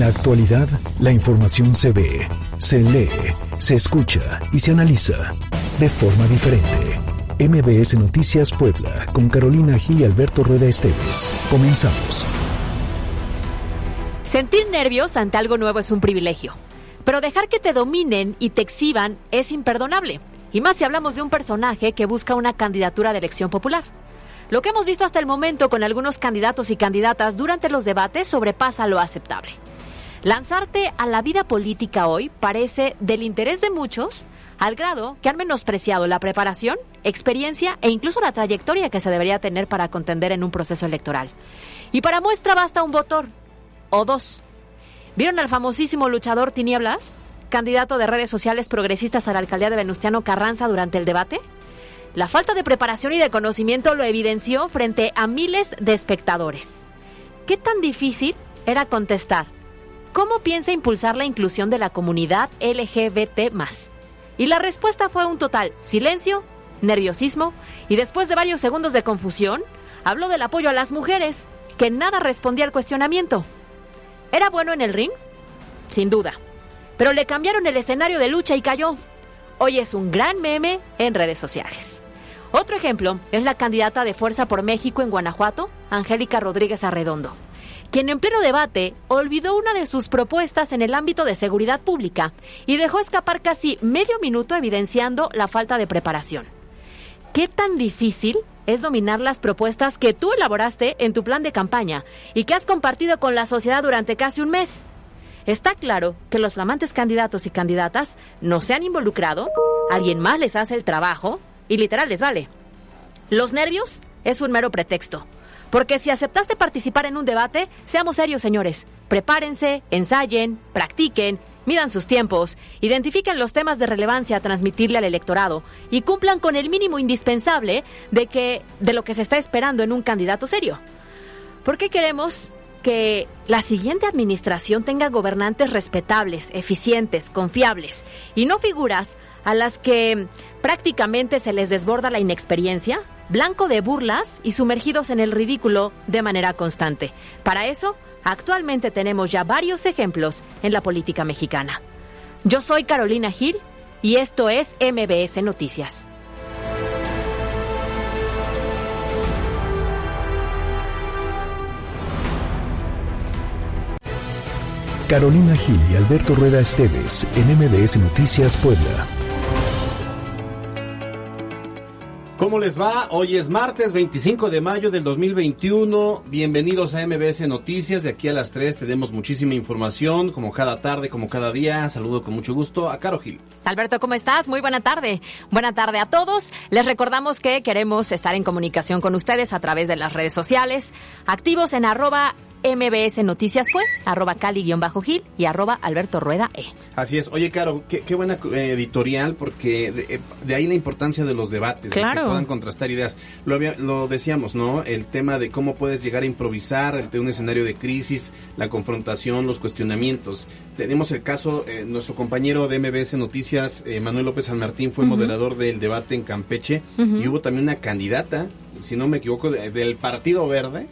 La actualidad, la información se ve, se lee, se escucha y se analiza de forma diferente. MBS Noticias Puebla, con Carolina Gil y Alberto Rueda Esteves. Comenzamos. Sentir nervios ante algo nuevo es un privilegio, pero dejar que te dominen y te exhiban es imperdonable, y más si hablamos de un personaje que busca una candidatura de elección popular. Lo que hemos visto hasta el momento con algunos candidatos y candidatas durante los debates sobrepasa lo aceptable. Lanzarte a la vida política hoy parece del interés de muchos, al grado que han menospreciado la preparación, experiencia e incluso la trayectoria que se debería tener para contender en un proceso electoral. Y para muestra basta un votor o dos. ¿Vieron al famosísimo luchador Tinieblas, candidato de redes sociales progresistas a la alcaldía de Venustiano Carranza durante el debate? La falta de preparación y de conocimiento lo evidenció frente a miles de espectadores. ¿Qué tan difícil era contestar? ¿Cómo piensa impulsar la inclusión de la comunidad LGBT Y la respuesta fue un total silencio, nerviosismo y después de varios segundos de confusión, habló del apoyo a las mujeres, que nada respondía al cuestionamiento. ¿Era bueno en el ring? Sin duda. Pero le cambiaron el escenario de lucha y cayó. Hoy es un gran meme en redes sociales. Otro ejemplo es la candidata de Fuerza por México en Guanajuato, Angélica Rodríguez Arredondo, quien en pleno debate olvidó una de sus propuestas en el ámbito de seguridad pública y dejó escapar casi medio minuto evidenciando la falta de preparación. ¿Qué tan difícil es dominar las propuestas que tú elaboraste en tu plan de campaña y que has compartido con la sociedad durante casi un mes? Está claro que los flamantes candidatos y candidatas no se han involucrado, alguien más les hace el trabajo y literal les vale. Los nervios es un mero pretexto. Porque si aceptaste participar en un debate, seamos serios, señores. Prepárense, ensayen, practiquen, midan sus tiempos, identifiquen los temas de relevancia a transmitirle al electorado y cumplan con el mínimo indispensable de que de lo que se está esperando en un candidato serio. ¿Por qué queremos que la siguiente administración tenga gobernantes respetables, eficientes, confiables y no figuras a las que prácticamente se les desborda la inexperiencia, blanco de burlas y sumergidos en el ridículo de manera constante. Para eso, actualmente tenemos ya varios ejemplos en la política mexicana. Yo soy Carolina Gil y esto es MBS Noticias. Carolina Gil y Alberto Rueda Esteves en MBS Noticias Puebla. ¿Cómo les va? Hoy es martes 25 de mayo del 2021. Bienvenidos a MBS Noticias. De aquí a las 3 tenemos muchísima información, como cada tarde, como cada día. Saludo con mucho gusto a Caro Gil. Alberto, ¿cómo estás? Muy buena tarde. Buena tarde a todos. Les recordamos que queremos estar en comunicación con ustedes a través de las redes sociales, activos en arroba MBS Noticias fue, arroba Cali-Gil y arroba Alberto Rueda E. Así es. Oye, Caro, qué, buena eh, editorial, porque eh, de, ahí la importancia de los debates, claro. que puedan contrastar ideas. Lo, lo decíamos, ¿no? El tema de cómo puedes llegar a improvisar ante un escenario de crisis, la confrontación, los cuestionamientos. Tenemos el caso, eh, nuestro compañero de MBS Noticias, Manuel López San Martín, fue moderador del debate en Campeche y hubo también una candidata, si no me equivoco, del Partido Verde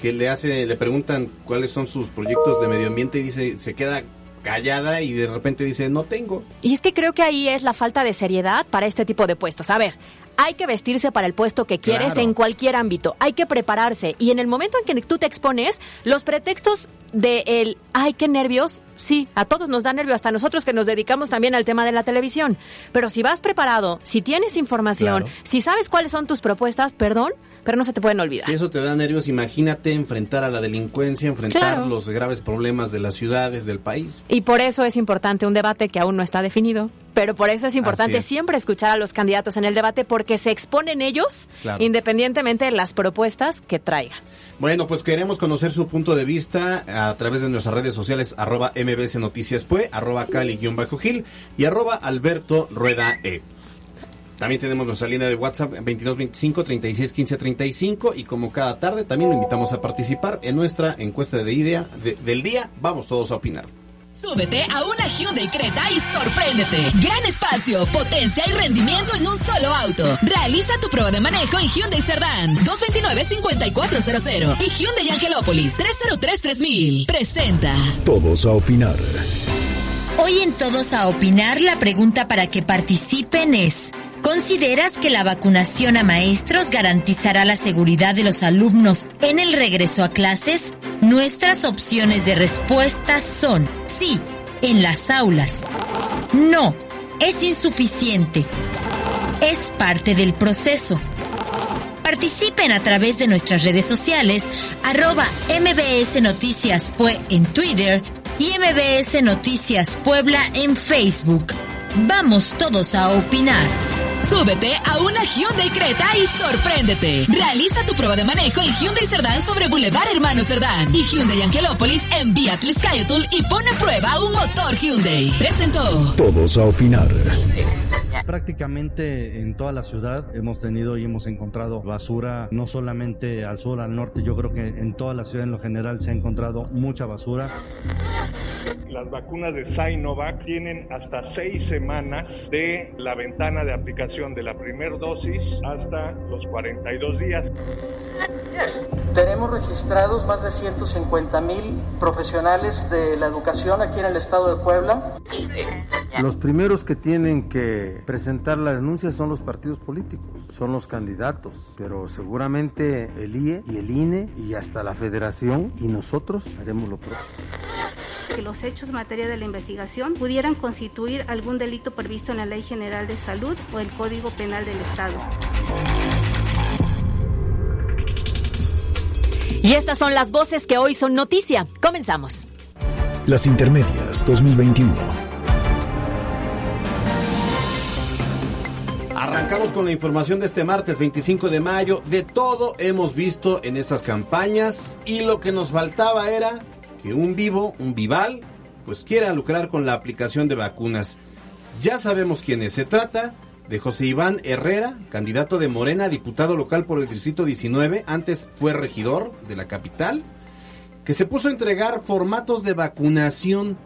que le hace, le preguntan cuáles son sus proyectos de medio ambiente y dice, se queda callada y de repente dice, no tengo. Y es que creo que ahí es la falta de seriedad para este tipo de puestos. A ver, hay que vestirse para el puesto que quieres en cualquier ámbito, hay que prepararse. Y en el momento en que tú te expones, los pretextos de el, ay, qué nervios, sí, a todos nos da nervio, hasta nosotros que nos dedicamos también al tema de la televisión, pero si vas preparado, si tienes información, si sabes cuáles son tus propuestas, perdón, pero no se te pueden olvidar. Si eso te da nervios, imagínate enfrentar a la delincuencia, enfrentar los graves problemas de las ciudades, del país. Y por eso es importante un debate que aún no está definido, pero por eso es importante siempre escuchar a los candidatos en el debate porque se exponen ellos independientemente de las propuestas que traigan. Bueno, pues queremos conocer su punto de vista a través de nuestras redes sociales, arroba mbs noticias arroba cali-gil y arroba alberto rueda e. También tenemos nuestra línea de WhatsApp 2225 361535 y como cada tarde también lo invitamos a participar en nuestra encuesta de idea del día. Vamos todos a opinar. Súbete a una Hyundai Creta y sorpréndete. Gran espacio, potencia y rendimiento en un solo auto. Realiza tu prueba de manejo en Hyundai Cerdán 229-5400 y Hyundai Angelópolis 303-3000. Presenta. Todos a opinar. Hoy en Todos a opinar la pregunta para que participen es... ¿Consideras que la vacunación a maestros garantizará la seguridad de los alumnos en el regreso a clases? Nuestras opciones de respuesta son sí, en las aulas. No, es insuficiente. Es parte del proceso. Participen a través de nuestras redes sociales, arroba MBS Noticias Pue en Twitter y MBS Noticias Puebla en Facebook. Vamos todos a opinar. Súbete a una Hyundai Creta y sorpréndete. Realiza tu prueba de manejo en Hyundai Cerdán sobre Boulevard Hermano Cerdán y Hyundai Angelópolis en Vía Tliscayotul y pone a prueba un motor Hyundai. Presentó. Todos a opinar. Prácticamente en toda la ciudad hemos tenido y hemos encontrado basura, no solamente al sur, al norte, yo creo que en toda la ciudad en lo general se ha encontrado mucha basura. Las vacunas de Sinovac tienen hasta seis semanas de la ventana de aplicación de la primera dosis hasta los 42 días. Tenemos registrados más de 150 mil profesionales de la educación aquí en el estado de Puebla. Los primeros que tienen que presentar la denuncia son los partidos políticos, son los candidatos, pero seguramente el IE y el INE y hasta la federación y nosotros haremos lo propio. Que los hechos en materia de la investigación pudieran constituir algún delito previsto en la Ley General de Salud o el Código Penal del Estado. Y estas son las voces que hoy son noticia. Comenzamos. Las intermedias 2021. Arrancamos con la información de este martes 25 de mayo. De todo hemos visto en estas campañas y lo que nos faltaba era que un vivo, un vival, pues quiera lucrar con la aplicación de vacunas. Ya sabemos quién es. Se trata de José Iván Herrera, candidato de Morena, diputado local por el Distrito 19, antes fue regidor de la capital, que se puso a entregar formatos de vacunación.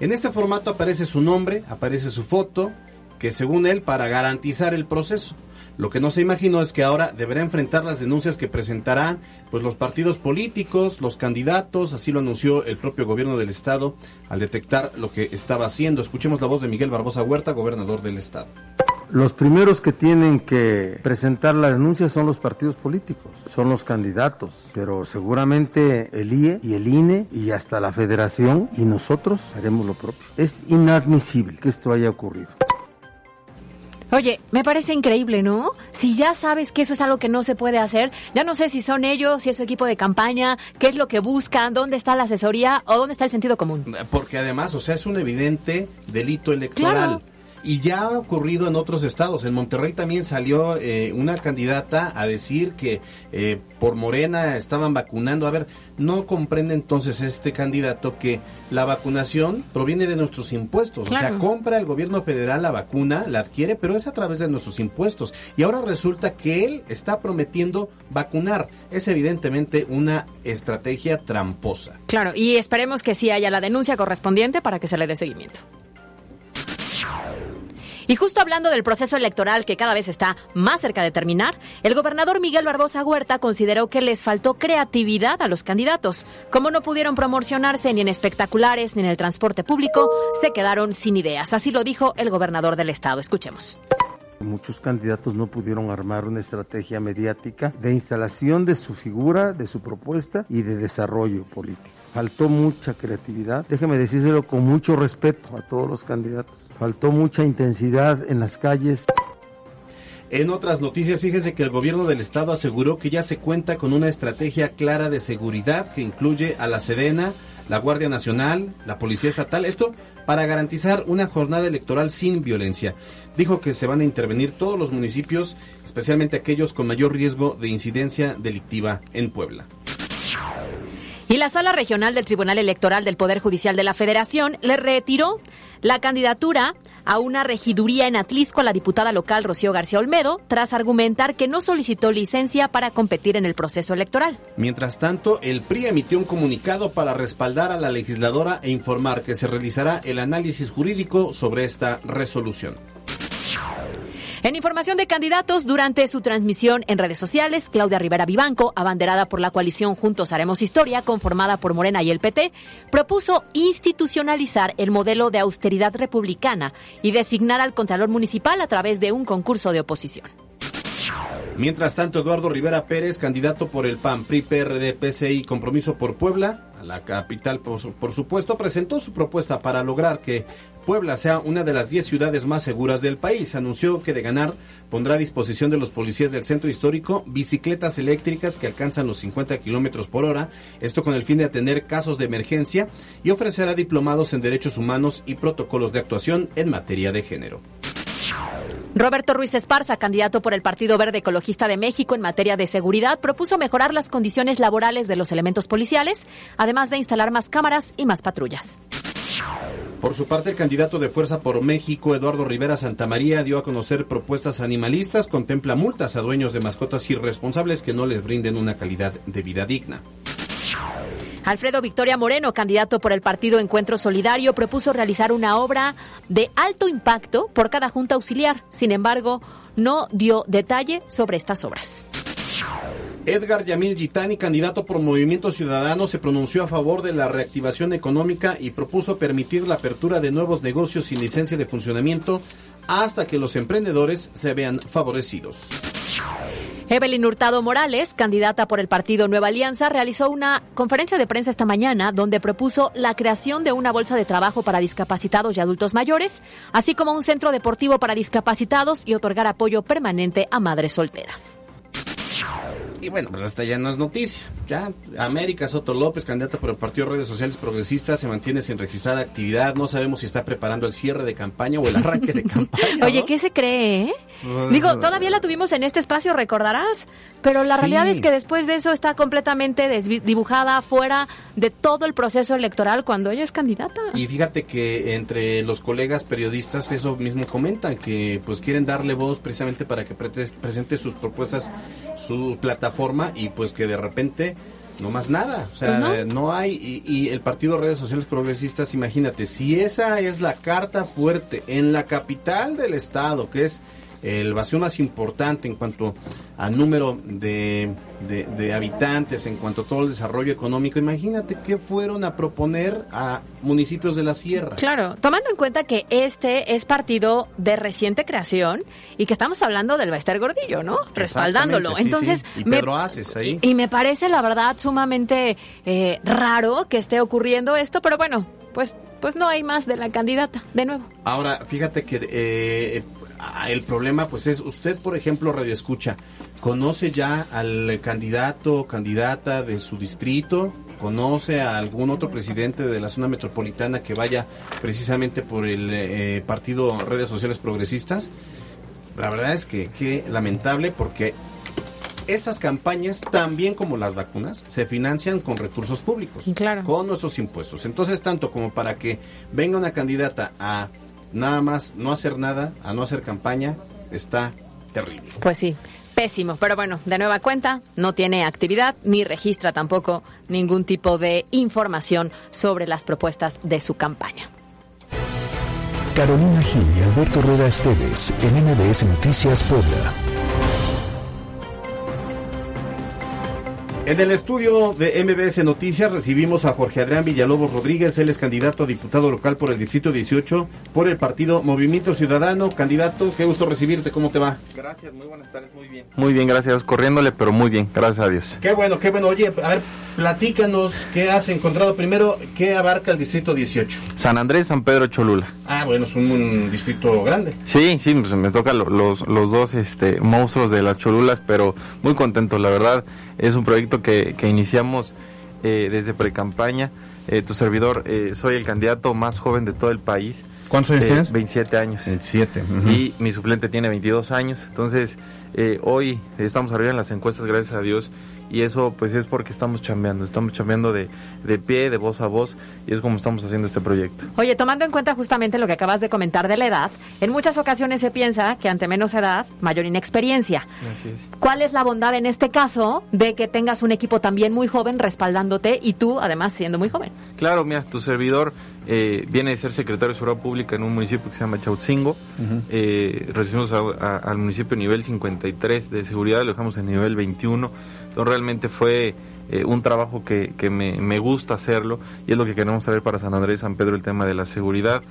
En este formato aparece su nombre, aparece su foto, que según él para garantizar el proceso. Lo que no se imaginó es que ahora deberá enfrentar las denuncias que presentarán pues los partidos políticos, los candidatos, así lo anunció el propio gobierno del estado al detectar lo que estaba haciendo. Escuchemos la voz de Miguel Barbosa Huerta, gobernador del estado. Los primeros que tienen que presentar la denuncia son los partidos políticos, son los candidatos, pero seguramente el IE y el INE y hasta la federación y nosotros haremos lo propio. Es inadmisible que esto haya ocurrido. Oye, me parece increíble, ¿no? Si ya sabes que eso es algo que no se puede hacer, ya no sé si son ellos, si es su equipo de campaña, qué es lo que buscan, dónde está la asesoría o dónde está el sentido común. Porque además, o sea, es un evidente delito electoral. Claro. Y ya ha ocurrido en otros estados. En Monterrey también salió eh, una candidata a decir que eh, por Morena estaban vacunando. A ver, no comprende entonces este candidato que la vacunación proviene de nuestros impuestos. O sea, Claro. compra el gobierno federal la vacuna, la adquiere, pero es a través de nuestros impuestos. Y ahora resulta que él está prometiendo vacunar. Es evidentemente una estrategia tramposa. Claro, y esperemos que sí haya la denuncia correspondiente para que se le dé seguimiento. Y justo hablando del proceso electoral que cada vez está más cerca de terminar, el gobernador Miguel Barbosa Huerta consideró que les faltó creatividad a los candidatos. Como no pudieron promocionarse ni en espectaculares ni en el transporte público, se quedaron sin ideas. Así lo dijo el gobernador del estado. Escuchemos. Muchos candidatos no pudieron armar una estrategia mediática de instalación de su figura, de su propuesta y de desarrollo político. Faltó mucha creatividad, déjeme decírselo con mucho respeto a todos los candidatos. Faltó mucha intensidad en las calles. En otras noticias, fíjese que el gobierno del estado aseguró que ya se cuenta con una estrategia clara de seguridad que incluye a la Sedena, la Guardia Nacional, la Policía Estatal, esto para garantizar una jornada electoral sin violencia. Dijo que se van a intervenir todos los municipios, especialmente aquellos con mayor riesgo de incidencia delictiva en Puebla. Y la Sala Regional del Tribunal Electoral del Poder Judicial de la Federación le retiró la candidatura a una regiduría en Atlisco a la diputada local Rocío García Olmedo tras argumentar que no solicitó licencia para competir en el proceso electoral. Mientras tanto, el PRI emitió un comunicado para respaldar a la legisladora e informar que se realizará el análisis jurídico sobre esta resolución. En información de candidatos, durante su transmisión en redes sociales, Claudia Rivera Vivanco, abanderada por la coalición Juntos Haremos Historia, conformada por Morena y el PT, propuso institucionalizar el modelo de austeridad republicana y designar al Contralor Municipal a través de un concurso de oposición. Mientras tanto, Eduardo Rivera Pérez, candidato por el PAN, PRI, PRD, PCI, Compromiso por Puebla, a la capital, por, por supuesto, presentó su propuesta para lograr que Puebla sea una de las 10 ciudades más seguras del país. Anunció que de ganar pondrá a disposición de los policías del centro histórico bicicletas eléctricas que alcanzan los 50 kilómetros por hora, esto con el fin de atender casos de emergencia y ofrecerá diplomados en derechos humanos y protocolos de actuación en materia de género. Roberto Ruiz Esparza, candidato por el Partido Verde Ecologista de México en materia de seguridad, propuso mejorar las condiciones laborales de los elementos policiales, además de instalar más cámaras y más patrullas. Por su parte, el candidato de Fuerza por México, Eduardo Rivera Santamaría, dio a conocer propuestas animalistas, contempla multas a dueños de mascotas irresponsables que no les brinden una calidad de vida digna. Alfredo Victoria Moreno, candidato por el partido Encuentro Solidario, propuso realizar una obra de alto impacto por cada junta auxiliar. Sin embargo, no dio detalle sobre estas obras. Edgar Yamil Gitani, candidato por Movimiento Ciudadano, se pronunció a favor de la reactivación económica y propuso permitir la apertura de nuevos negocios sin licencia de funcionamiento hasta que los emprendedores se vean favorecidos. Evelyn Hurtado Morales, candidata por el partido Nueva Alianza, realizó una conferencia de prensa esta mañana donde propuso la creación de una bolsa de trabajo para discapacitados y adultos mayores, así como un centro deportivo para discapacitados y otorgar apoyo permanente a madres solteras. Y bueno, pues hasta ya no es noticia. Ya América Soto López, candidata por el Partido Redes Sociales Progresistas, se mantiene sin registrar actividad. No sabemos si está preparando el cierre de campaña o el arranque de campaña. Oye, ¿qué se cree? Eh? Pues, Digo, todavía la tuvimos en este espacio, recordarás, pero la Sí. realidad es que después de eso está completamente dibujada fuera de todo el proceso electoral cuando ella es candidata. Y fíjate que entre los colegas periodistas eso mismo comentan, que pues quieren darle voz precisamente para que presente sus propuestas, su plataforma y pues que de repente no más nada. O sea, Pues no. no hay, y, y el Partido Redes Sociales Progresistas, imagínate, si esa es la carta fuerte en la capital del estado, que es el vacío más importante en cuanto a número de, de- de habitantes, en cuanto a todo el desarrollo económico, imagínate qué fueron a proponer a municipios de la sierra. Claro, tomando en cuenta que este es partido de reciente creación y que estamos hablando del Bester Gordillo, ¿no? Respaldándolo. Sí, Entonces, sí. Y me- Pedro Aces ahí. Y me parece, la verdad, sumamente eh, raro que esté ocurriendo esto, pero bueno, pues, pues no hay más de la candidata, de nuevo. Ahora, fíjate que eh, el problema pues es, usted por ejemplo, Radio Escucha, ¿conoce ya al candidato o candidata de su distrito? ¿Conoce a algún otro presidente de la zona metropolitana que vaya precisamente por el eh, partido Redes Sociales Progresistas? La verdad es que qué lamentable porque esas campañas, también como las vacunas, se financian con recursos públicos, Claro. con nuestros impuestos. Entonces, tanto como para que venga una candidata a nada más no hacer nada, a no hacer campaña, está terrible. Pues sí, pésimo. Pero bueno, de nueva cuenta, no tiene actividad ni registra tampoco ningún tipo de información sobre las propuestas de su campaña. Carolina Gil y Alberto Rueda Esteves en MBS Noticias Puebla. En el estudio de MBS Noticias recibimos a Jorge Adrián Villalobos Rodríguez, él es candidato a diputado local por el Distrito 18 por el partido Movimiento Ciudadano. Candidato, qué gusto recibirte, ¿cómo te va? Gracias, muy buenas tardes, muy bien. Muy bien, gracias, corriéndole, pero muy bien, gracias a Dios. Qué bueno, qué bueno. Oye, a ver, platícanos qué has encontrado primero, qué abarca el Distrito 18. San Andrés, San Pedro, Cholula. Ah, bueno, es un, un distrito grande. Sí, sí, pues me tocan los, los dos este, monstruos de las Cholulas, pero muy contento, la verdad. Es un proyecto que, que iniciamos eh, desde pre-campaña. Eh, tu servidor, eh, soy el candidato más joven de todo el país. ¿Cuántos años Eh, tienes? 27 años. 27. Y mi suplente tiene 22 años. Entonces, eh, hoy estamos arriba en las encuestas, gracias a Dios. Y eso pues es porque estamos chambeando, estamos chambeando de, de pie, de voz a voz y es como estamos haciendo este proyecto. Oye, tomando en cuenta justamente lo que acabas de comentar de la edad, en muchas ocasiones se piensa que ante menos edad, mayor inexperiencia. Así es. ¿Cuál es la bondad en este caso de que tengas un equipo también muy joven respaldándote y tú además siendo muy joven? Claro, mira, tu servidor eh, viene de ser secretario de Seguridad Pública en un municipio que se llama Chautzingo. Eh, recibimos a- a- al municipio nivel 53 de seguridad, lo dejamos en nivel 21. Entonces realmente fue eh, un trabajo que, que me, me gusta hacerlo y es lo que queremos saber para San Andrés San Pedro el tema de la seguridad.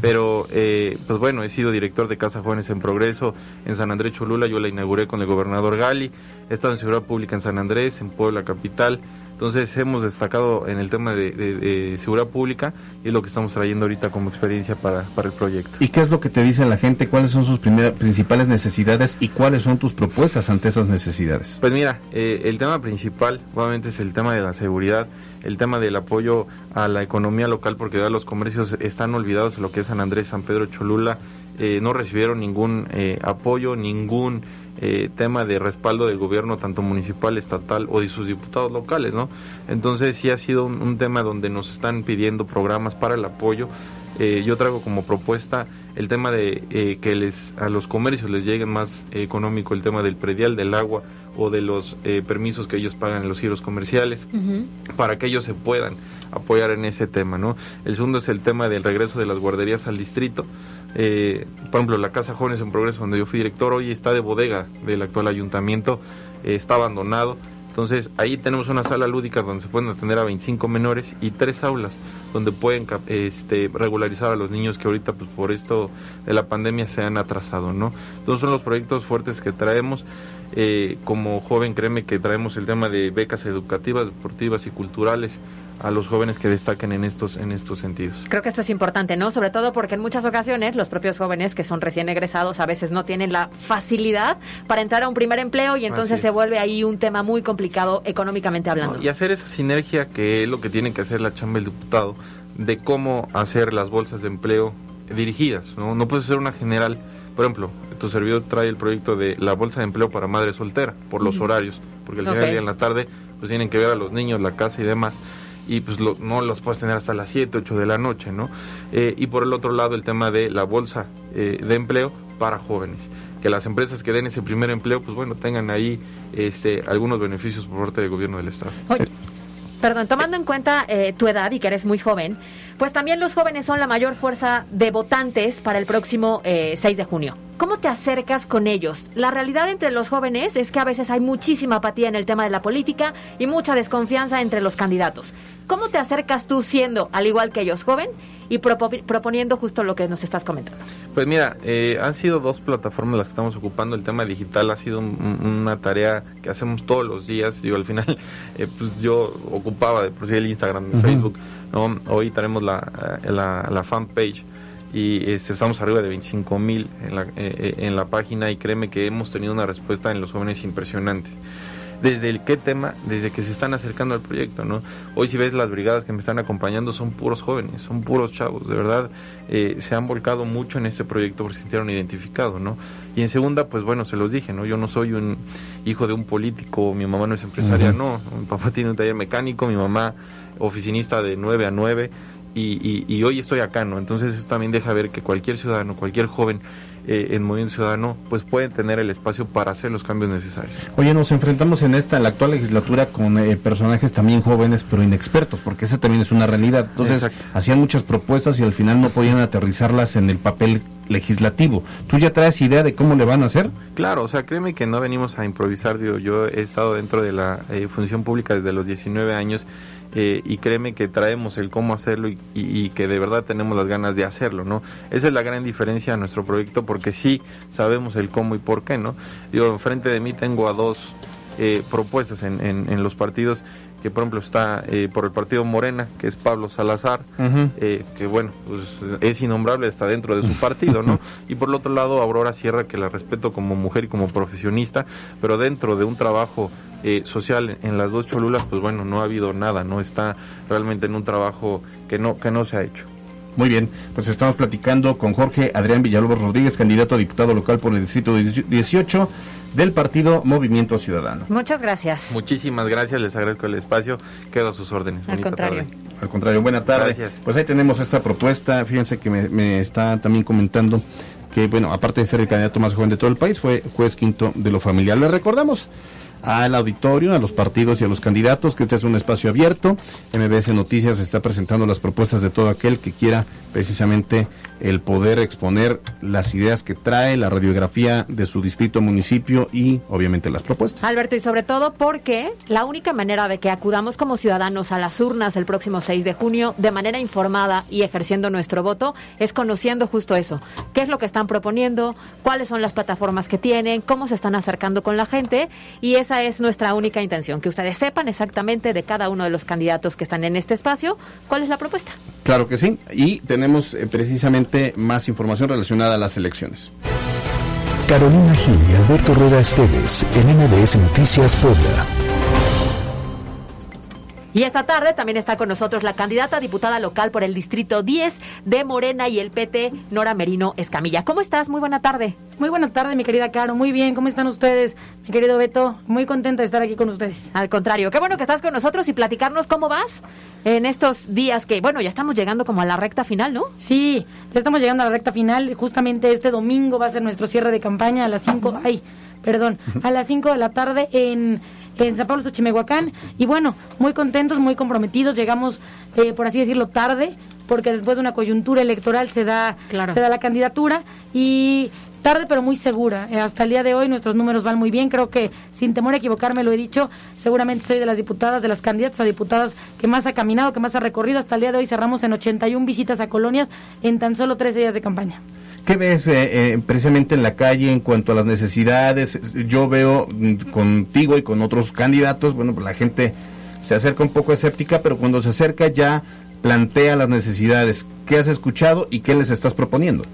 Pero, eh, pues bueno, he sido director de Casa Jóvenes en Progreso en San Andrés Cholula, yo la inauguré con el gobernador Gali, he estado en Seguridad Pública en San Andrés, en Puebla Capital, entonces hemos destacado en el tema de, de- de seguridad pública y es lo que estamos trayendo ahorita como experiencia para, para el proyecto. ¿Y qué es lo que te dice la gente? ¿Cuáles son sus primeras, principales necesidades y cuáles son tus propuestas ante esas necesidades? Pues mira, eh, el tema principal obviamente es el tema de la seguridad, el tema del apoyo a la economía local, porque ya los comercios están olvidados en lo que es San Andrés, San Pedro Cholula, eh, no recibieron ningún eh, apoyo, ningún eh, tema de respaldo del gobierno, tanto municipal, estatal o de sus diputados locales, ¿no? Entonces sí ha sido un, un tema donde nos están pidiendo programas para el apoyo. Eh, yo traigo como propuesta el tema de eh, que les a los comercios les llegue más económico el tema del predial, del agua o de los eh, permisos que ellos pagan en los giros comerciales para que ellos se puedan apoyar en ese tema, ¿no? El segundo es el tema del regreso de las guarderías al distrito. Eh, por ejemplo, la Casa Jóvenes en Progreso, donde yo fui director, hoy está de bodega del actual ayuntamiento, eh, está abandonado. Entonces, ahí tenemos una sala lúdica donde se pueden atender a 25 menores y tres aulas donde pueden este, regularizar a los niños que ahorita, pues por esto de la pandemia, se han atrasado, ¿no? Entonces, son los proyectos fuertes que traemos. Eh, como joven, créeme que traemos el tema de becas educativas, deportivas y culturales a los jóvenes que destaquen en estos, en estos sentidos. Creo que esto es importante, ¿no? Sobre todo porque en muchas ocasiones los propios jóvenes que son recién egresados a veces no tienen la facilidad para entrar a un primer empleo y entonces se vuelve ahí un tema muy complicado económicamente hablando. ¿no? Y hacer esa sinergia que es lo que tiene que hacer la chamba del diputado, de cómo hacer las bolsas de empleo dirigidas, ¿no? No puede ser una general. Por ejemplo, tu servidor trae el proyecto de la bolsa de empleo para madre soltera, por los horarios, porque al Ok. final del día en la tarde, pues tienen que ver a los niños, la casa y demás, y pues lo- no los puedes tener hasta las 7, 8 de la noche, ¿no? Eh, y por el otro lado, el tema de la bolsa eh, de empleo para jóvenes que las empresas que den ese primer empleo, pues bueno, tengan ahí este, algunos beneficios por parte del gobierno del Estado. Oye, Perdón, tomando en cuenta eh, tu edad y que eres muy joven, pues también los jóvenes son la mayor fuerza de votantes para el próximo eh, 6 de junio. ¿Cómo te acercas con ellos? La realidad entre los jóvenes es que a veces hay muchísima apatía en el tema de la política y mucha desconfianza entre los candidatos. ¿Cómo te acercas tú siendo, al igual que ellos, joven y propo- proponiendo justo lo que nos estás comentando? Pues mira, eh, han sido dos plataformas las que estamos ocupando. El tema digital ha sido un- un- una tarea que hacemos todos los días. Digo, al final, eh, pues yo ocupaba de por sí el Instagram, el Ujú. Facebook. ¿No? Hoy tenemos la, eh, la, la fanpage y este, estamos arriba de 25 mil en la, eh, eh, en la página y créeme que hemos tenido una respuesta en los jóvenes impresionantes. Desde el qué tema, desde que se están acercando al proyecto, ¿no? Hoy si ves las brigadas que me están acompañando son puros jóvenes, son puros chavos, de verdad eh, se han volcado mucho en este proyecto porque se sintieron identificados, ¿no? Y en segunda, pues bueno, se los dije, ¿no? Yo no soy un hijo de un político, mi mamá no es empresaria, no, mi papá tiene un taller mecánico, mi mamá oficinista de 9 a 9 y, y, y hoy estoy acá, ¿no? Entonces eso también deja ver que cualquier ciudadano, cualquier joven eh, en Movimiento Ciudadano, pues puede tener el espacio para hacer los cambios necesarios. Oye, nos enfrentamos en esta, en la actual legislatura, con eh, personajes también jóvenes, pero inexpertos, porque esa también es una realidad. Entonces, Exacto. hacían muchas propuestas y al final no podían aterrizarlas en el papel legislativo. ¿Tú ya traes idea de cómo le van a hacer? Claro, o sea, créeme que no venimos a improvisar, digo, yo he estado dentro de la eh, función pública desde los 19 años eh, y créeme que traemos el cómo hacerlo y, que de verdad tenemos las ganas de hacerlo, ¿no? Esa es la gran diferencia a nuestro proyecto porque sí sabemos el cómo y por qué, ¿no? Digo, enfrente de mí tengo a dos eh, propuestas en, en- en los partidos que por ejemplo está eh, por el partido Morena, que es Pablo Salazar, eh, que bueno, pues, es innombrable, está dentro de su partido, ¿no? Y por el otro lado, Aurora Sierra, que la respeto como mujer y como profesionista, pero dentro de un trabajo eh, social en las dos cholulas, pues bueno, no ha habido nada, ¿no? Está realmente en un trabajo que no, que no se ha hecho. Muy bien, pues estamos platicando con Jorge Adrián Villalobos Rodríguez, candidato a diputado local por el distrito 18 del partido Movimiento Ciudadano. Muchas gracias. Muchísimas gracias, les agradezco el espacio, quedo a sus órdenes. Al contrario. Al contrario, buena tarde. Gracias. Pues ahí tenemos esta propuesta, fíjense que me, me está también comentando que, bueno, aparte de ser el candidato más joven de todo el país, fue juez quinto de lo familiar. Le recordamos al auditorio, a los partidos y a los candidatos que este es un espacio abierto. MBS Noticias está presentando las propuestas de todo aquel que quiera precisamente el poder exponer las ideas que trae, la radiografía de su distrito, municipio y obviamente las propuestas. Alberto, y sobre todo porque la única manera de que acudamos como ciudadanos a las urnas el próximo 6 de junio de manera informada y ejerciendo nuestro voto es conociendo justo eso. ¿Qué es lo que están proponiendo? ¿Cuáles son las plataformas que tienen? ¿Cómo se están acercando con la gente? Y esa es nuestra única intención, que ustedes sepan exactamente de cada uno de los candidatos que están en este espacio cuál es la propuesta. Claro que sí. Y tenemos eh, precisamente más información relacionada a las elecciones. Carolina Gil y Alberto Rueda Esteves en MBS Noticias Puebla. Y esta tarde también está con nosotros la candidata a diputada local por el Distrito 10 de Morena y el PT, Nora Merino Escamilla. ¿Cómo estás? Muy buena tarde. Muy buena tarde, mi querida Caro. Muy bien, ¿cómo están ustedes? Mi querido Beto, muy contenta de estar aquí con ustedes. Al contrario, qué bueno que estás con nosotros y platicarnos cómo vas en estos días que, bueno, ya estamos llegando como a la recta final, ¿no? Sí, ya estamos llegando a la recta final. Justamente este domingo va a ser nuestro cierre de campaña a las 5, ay, perdón, a las 5 de la tarde en en San Pablo Xochimehuacán. Y bueno, muy contentos, muy comprometidos. Llegamos, eh, por así decirlo, tarde, porque después de una coyuntura electoral se da, Claro. se da la candidatura. Y tarde, pero muy segura. Eh, hasta el día de hoy nuestros números van muy bien. Creo que, sin temor a equivocarme, lo he dicho, seguramente soy de las diputadas, de las candidatas a diputadas que más ha caminado, que más ha recorrido. Hasta el día de hoy cerramos en 81 visitas a colonias en tan solo 13 días de campaña. ¿Qué ves eh, eh, precisamente en la calle en cuanto a las necesidades? Yo veo mm, contigo y con otros candidatos, bueno, pues la gente se acerca un poco escéptica, pero cuando se acerca ya plantea las necesidades. ¿Qué has escuchado y qué les estás proponiendo?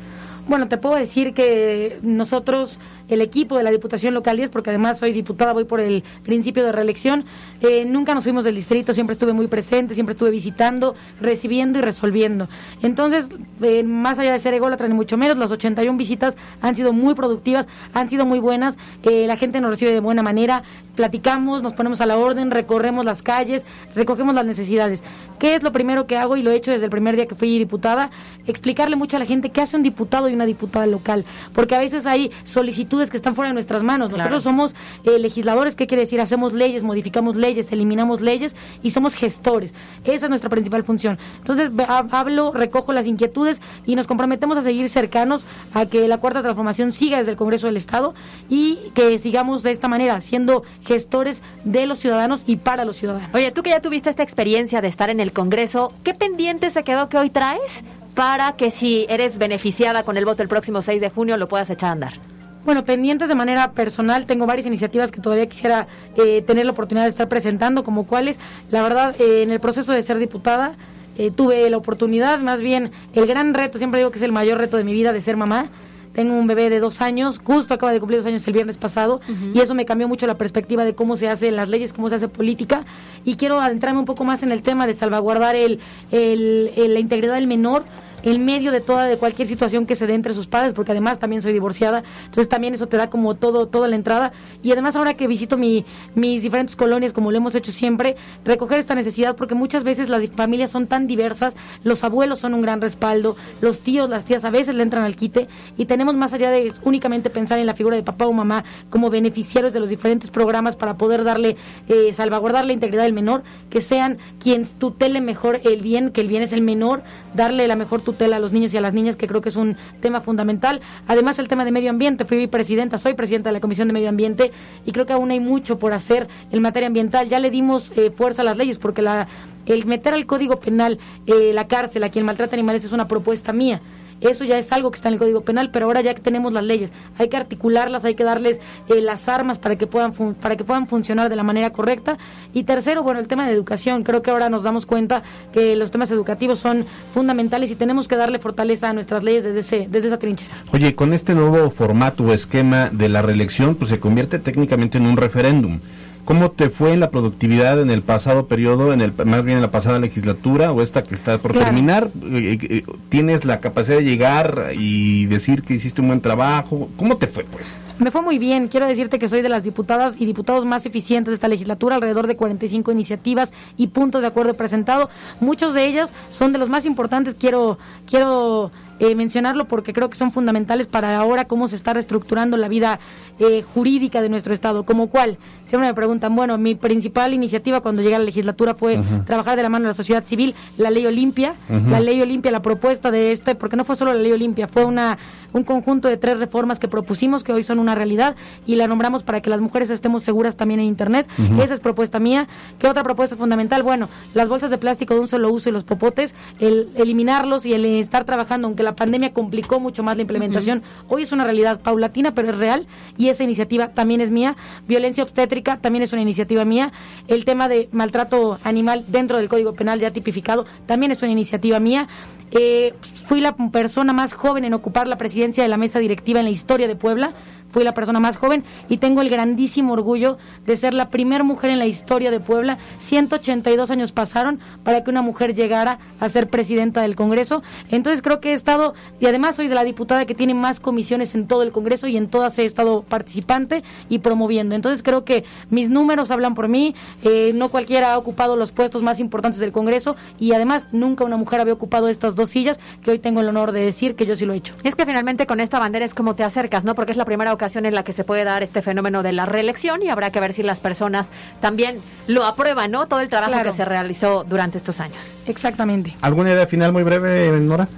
Bueno, te puedo decir que nosotros, el equipo de la Diputación Local 10, porque además soy diputada, voy por el principio de reelección, eh, nunca nos fuimos del distrito, siempre estuve muy presente, siempre estuve visitando, recibiendo y resolviendo. Entonces, eh, más allá de ser ególatra ni mucho menos, las 81 visitas han sido muy productivas, han sido muy buenas, eh, la gente nos recibe de buena manera, platicamos, nos ponemos a la orden, recorremos las calles, recogemos las necesidades. ¿Qué es lo primero que hago y lo he hecho desde el primer día que fui diputada? Explicarle mucho a la gente qué hace un diputado y una diputada local, porque a veces hay solicitudes que están fuera de nuestras manos. Claro. Nosotros somos eh, legisladores, ¿qué quiere decir? Hacemos leyes, modificamos leyes, eliminamos leyes y somos gestores. Esa es nuestra principal función. Entonces hablo, recojo las inquietudes y nos comprometemos a seguir cercanos a que la cuarta transformación siga desde el Congreso del Estado y que sigamos de esta manera, siendo gestores de los ciudadanos y para los ciudadanos. Oye, tú que ya tuviste esta experiencia de estar en el Congreso, ¿qué pendiente se quedó que hoy traes para que si eres beneficiada con el voto el próximo 6 de junio lo puedas echar a andar? Bueno, pendientes de manera personal, tengo varias iniciativas que todavía quisiera eh, tener la oportunidad de estar presentando, como cuáles. La verdad, eh, en el proceso de ser diputada, eh, tuve la oportunidad, más bien el gran reto, siempre digo que es el mayor reto de mi vida, de ser mamá. Tengo un bebé de dos años, justo acaba de cumplir dos años el viernes pasado, y eso me cambió mucho la perspectiva de cómo se hacen las leyes, cómo se hace política. Y quiero adentrarme un poco más en el tema de salvaguardar el, el- el- la integridad del menor en medio de toda de cualquier situación que se dé entre sus padres porque además también soy divorciada entonces también eso te da como todo toda la entrada. Y además ahora que visito mi, mis diferentes colonias como lo hemos hecho siempre recoger esta necesidad porque muchas veces las familias son tan diversas los abuelos son un gran respaldo los tíos las tías a veces le entran al quite y tenemos más allá de únicamente pensar en la figura de papá o mamá como beneficiarios de los diferentes programas para poder darle eh, salvaguardar la integridad del menor que sean quien tutele mejor el bien que el bien es el menor darle la mejor tutela a los niños y a las niñas, que creo que es un tema fundamental. Además, el tema de medio ambiente, fui presidenta, soy presidenta de la Comisión de Medio Ambiente y creo que aún hay mucho por hacer en materia ambiental. Ya le dimos eh, fuerza a las leyes porque la, el meter al Código Penal eh, la cárcel a quien maltrata animales es una propuesta mía. Eso ya es algo que está en el Código Penal, pero ahora ya que tenemos las leyes, hay que articularlas, hay que darles eh, las armas para que puedan fun- para que puedan funcionar de la manera correcta. Y tercero, bueno, el tema de educación. Creo que ahora nos damos cuenta que los temas educativos son fundamentales y tenemos que darle fortaleza a nuestras leyes desde ese desde esa trinchera. Oye, con este nuevo formato o esquema de la reelección, pues se convierte técnicamente en un referéndum. ¿Cómo te fue en la productividad en el pasado periodo, en el más bien en la pasada legislatura o esta que está por terminar? Eh, eh, ¿Tienes la capacidad de llegar y decir que hiciste un buen trabajo? ¿Cómo te fue, pues? Me fue muy bien. Quiero decirte que soy de las diputadas y diputados más eficientes de esta legislatura, alrededor de 45 iniciativas y puntos de acuerdo presentado. Muchos de ellos son de los más importantes. Quiero, quiero eh, mencionarlo porque creo que son fundamentales para ahora cómo se está reestructurando la vida eh, jurídica de nuestro Estado. ¿Como cuál? Siempre me preguntan, bueno, mi principal iniciativa cuando llegué a la legislatura fue trabajar de la mano de la sociedad civil, la ley Olimpia, la ley Olimpia, la propuesta de este, porque no fue solo la ley Olimpia, fue una un conjunto de tres reformas que propusimos que hoy son una realidad y la nombramos para que las mujeres estemos seguras también en Internet. Esa es propuesta mía. ¿Qué otra propuesta es fundamental? Bueno, las bolsas de plástico de un solo uso y los popotes, el eliminarlos y el estar trabajando, aunque la pandemia complicó mucho más la implementación, hoy es una realidad paulatina, pero es real y esa iniciativa también es mía. Violencia obstétrica también es una iniciativa mía. El tema de maltrato animal dentro del Código Penal ya tipificado también es una iniciativa mía. Eh, fui la persona más joven en ocupar la presidencia de la mesa directiva en la historia de Puebla fui la persona más joven y tengo el grandísimo orgullo de ser la primera mujer en la historia de Puebla. 182 años pasaron para que una mujer llegara a ser presidenta del Congreso. Entonces creo que he estado, y además soy de la diputada que tiene más comisiones en todo el Congreso y en todas he estado participante y promoviendo. Entonces creo que mis números hablan por mí, eh, no cualquiera ha ocupado los puestos más importantes del Congreso y además nunca una mujer había ocupado estas dos sillas que hoy tengo el honor de decir que yo sí lo he hecho. Es que finalmente con esta bandera es como te acercas, ¿no? Porque es la primera ocasión en la que se puede dar este fenómeno de la reelección y habrá que ver si las personas también lo aprueban, ¿no? Todo el trabajo que se realizó durante estos años. Exactamente. ¿Alguna idea final muy breve, Nora?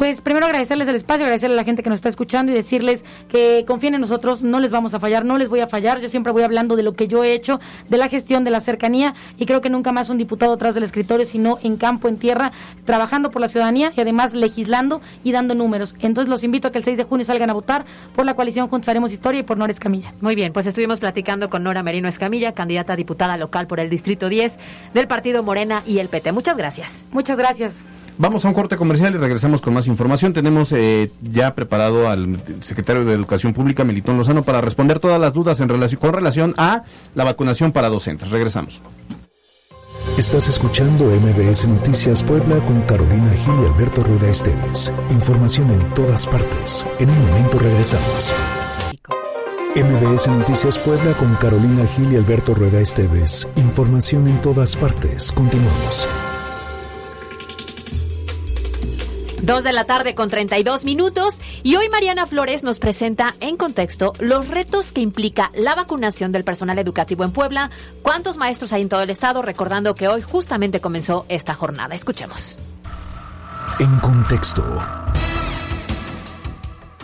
Pues primero agradecerles el espacio, agradecerle a la gente que nos está escuchando y decirles que confíen en nosotros, no les vamos a fallar, no les voy a fallar. Yo siempre voy hablando de lo que yo he hecho, de la gestión, de la cercanía y creo que nunca más un diputado atrás del escritorio, sino en campo, en tierra, trabajando por la ciudadanía y además legislando y dando números. Entonces los invito a que el 6 de junio salgan a votar por la coalición Juntos Haremos Historia y por Nora Escamilla. Muy bien, pues estuvimos platicando con Nora Merino Escamilla, candidata a diputada local por el Distrito 10 del Partido Morena y el PT. Muchas gracias. Muchas gracias. Vamos a un corte comercial y regresamos con más información. Tenemos eh, ya preparado al secretario de Educación Pública, Melitón Lozano, para responder todas las dudas con relación a la vacunación para docentes. Regresamos. Estás escuchando MBS Noticias Puebla con Carolina Gil y Alberto Rueda Esteves. Información en todas partes. En un momento regresamos. MBS Noticias Puebla con Carolina Gil y Alberto Rueda Esteves. Información en todas partes. Continuamos. Dos de la tarde con 32 minutos y hoy Mariana Flores nos presenta en contexto los retos que implica la vacunación del personal educativo en Puebla, cuántos maestros hay en todo el estado, recordando que hoy justamente comenzó esta jornada. Escuchemos. En contexto.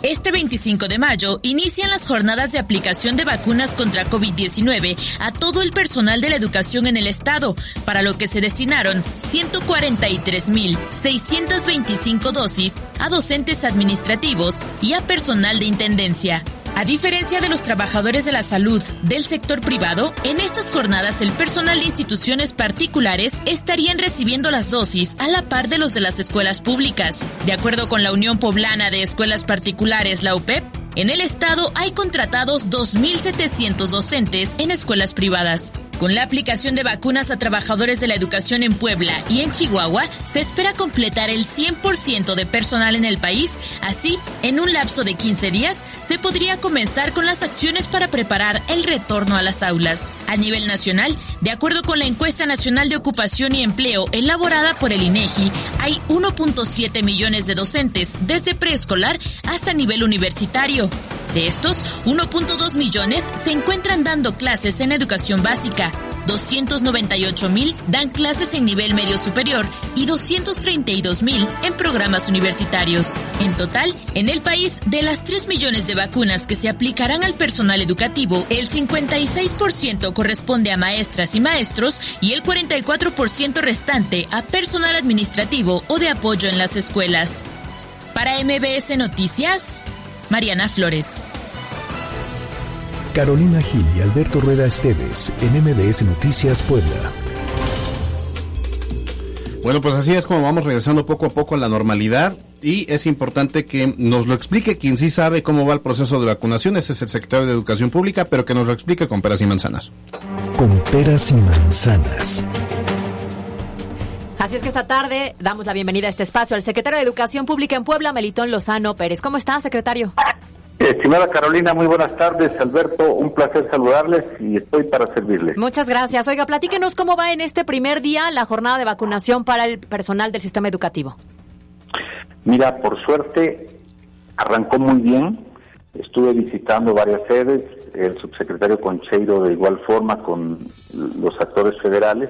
Este 25 de mayo inician las jornadas de aplicación de vacunas contra COVID-19 a todo el personal de la educación en el estado, para lo que se destinaron 143.625 dosis a docentes administrativos y a personal de intendencia. A diferencia de los trabajadores de la salud del sector privado, en estas jornadas el personal de instituciones particulares estarían recibiendo las dosis a la par de los de las escuelas públicas. De acuerdo con la Unión Poblana de Escuelas Particulares, la UPEP, en el estado hay contratados 2.700 docentes en escuelas privadas. Con la aplicación de vacunas a trabajadores de la educación en Puebla y en Chihuahua, se espera completar el 100% de personal en el país. Así, en un lapso de 15 días, se podría comenzar con las acciones para preparar el retorno a las aulas. A nivel nacional, de acuerdo con la encuesta nacional de ocupación y empleo elaborada por el INEGI, hay 1.7 millones de docentes desde preescolar hasta nivel universitario. De estos, 1.2 millones se encuentran dando clases en educación básica, 298 mil dan clases en nivel medio superior y 232 mil en programas universitarios. En total, en el país, de las 3 millones de vacunas que se aplicarán al personal educativo, el 56% corresponde a maestras y maestros y el 44% restante a personal administrativo o de apoyo en las escuelas. Para MBS Noticias, Mariana Flores. Carolina Gil y Alberto Rueda Esteves en MBS Noticias Puebla. Bueno, pues así es como vamos regresando poco a poco a la normalidad. y es importante que nos lo explique quien sí sabe cómo va el proceso de vacunación, ese es el secretario de Educación Pública, pero que nos lo explique con peras y manzanas. Con peras y manzanas. Así es que esta tarde damos la bienvenida a este espacio al secretario de Educación Pública en Puebla, Melitón Lozano Pérez. ¿Cómo está, secretario? Estimada Carolina, muy buenas tardes. Alberto, un placer saludarles y estoy para servirles. Muchas gracias. Oiga, platíquenos cómo va en este primer día la jornada de vacunación para el personal del sistema educativo. Mira, por suerte arrancó muy bien. Estuve visitando varias sedes, el subsecretario Concheiro de igual forma con los actores federales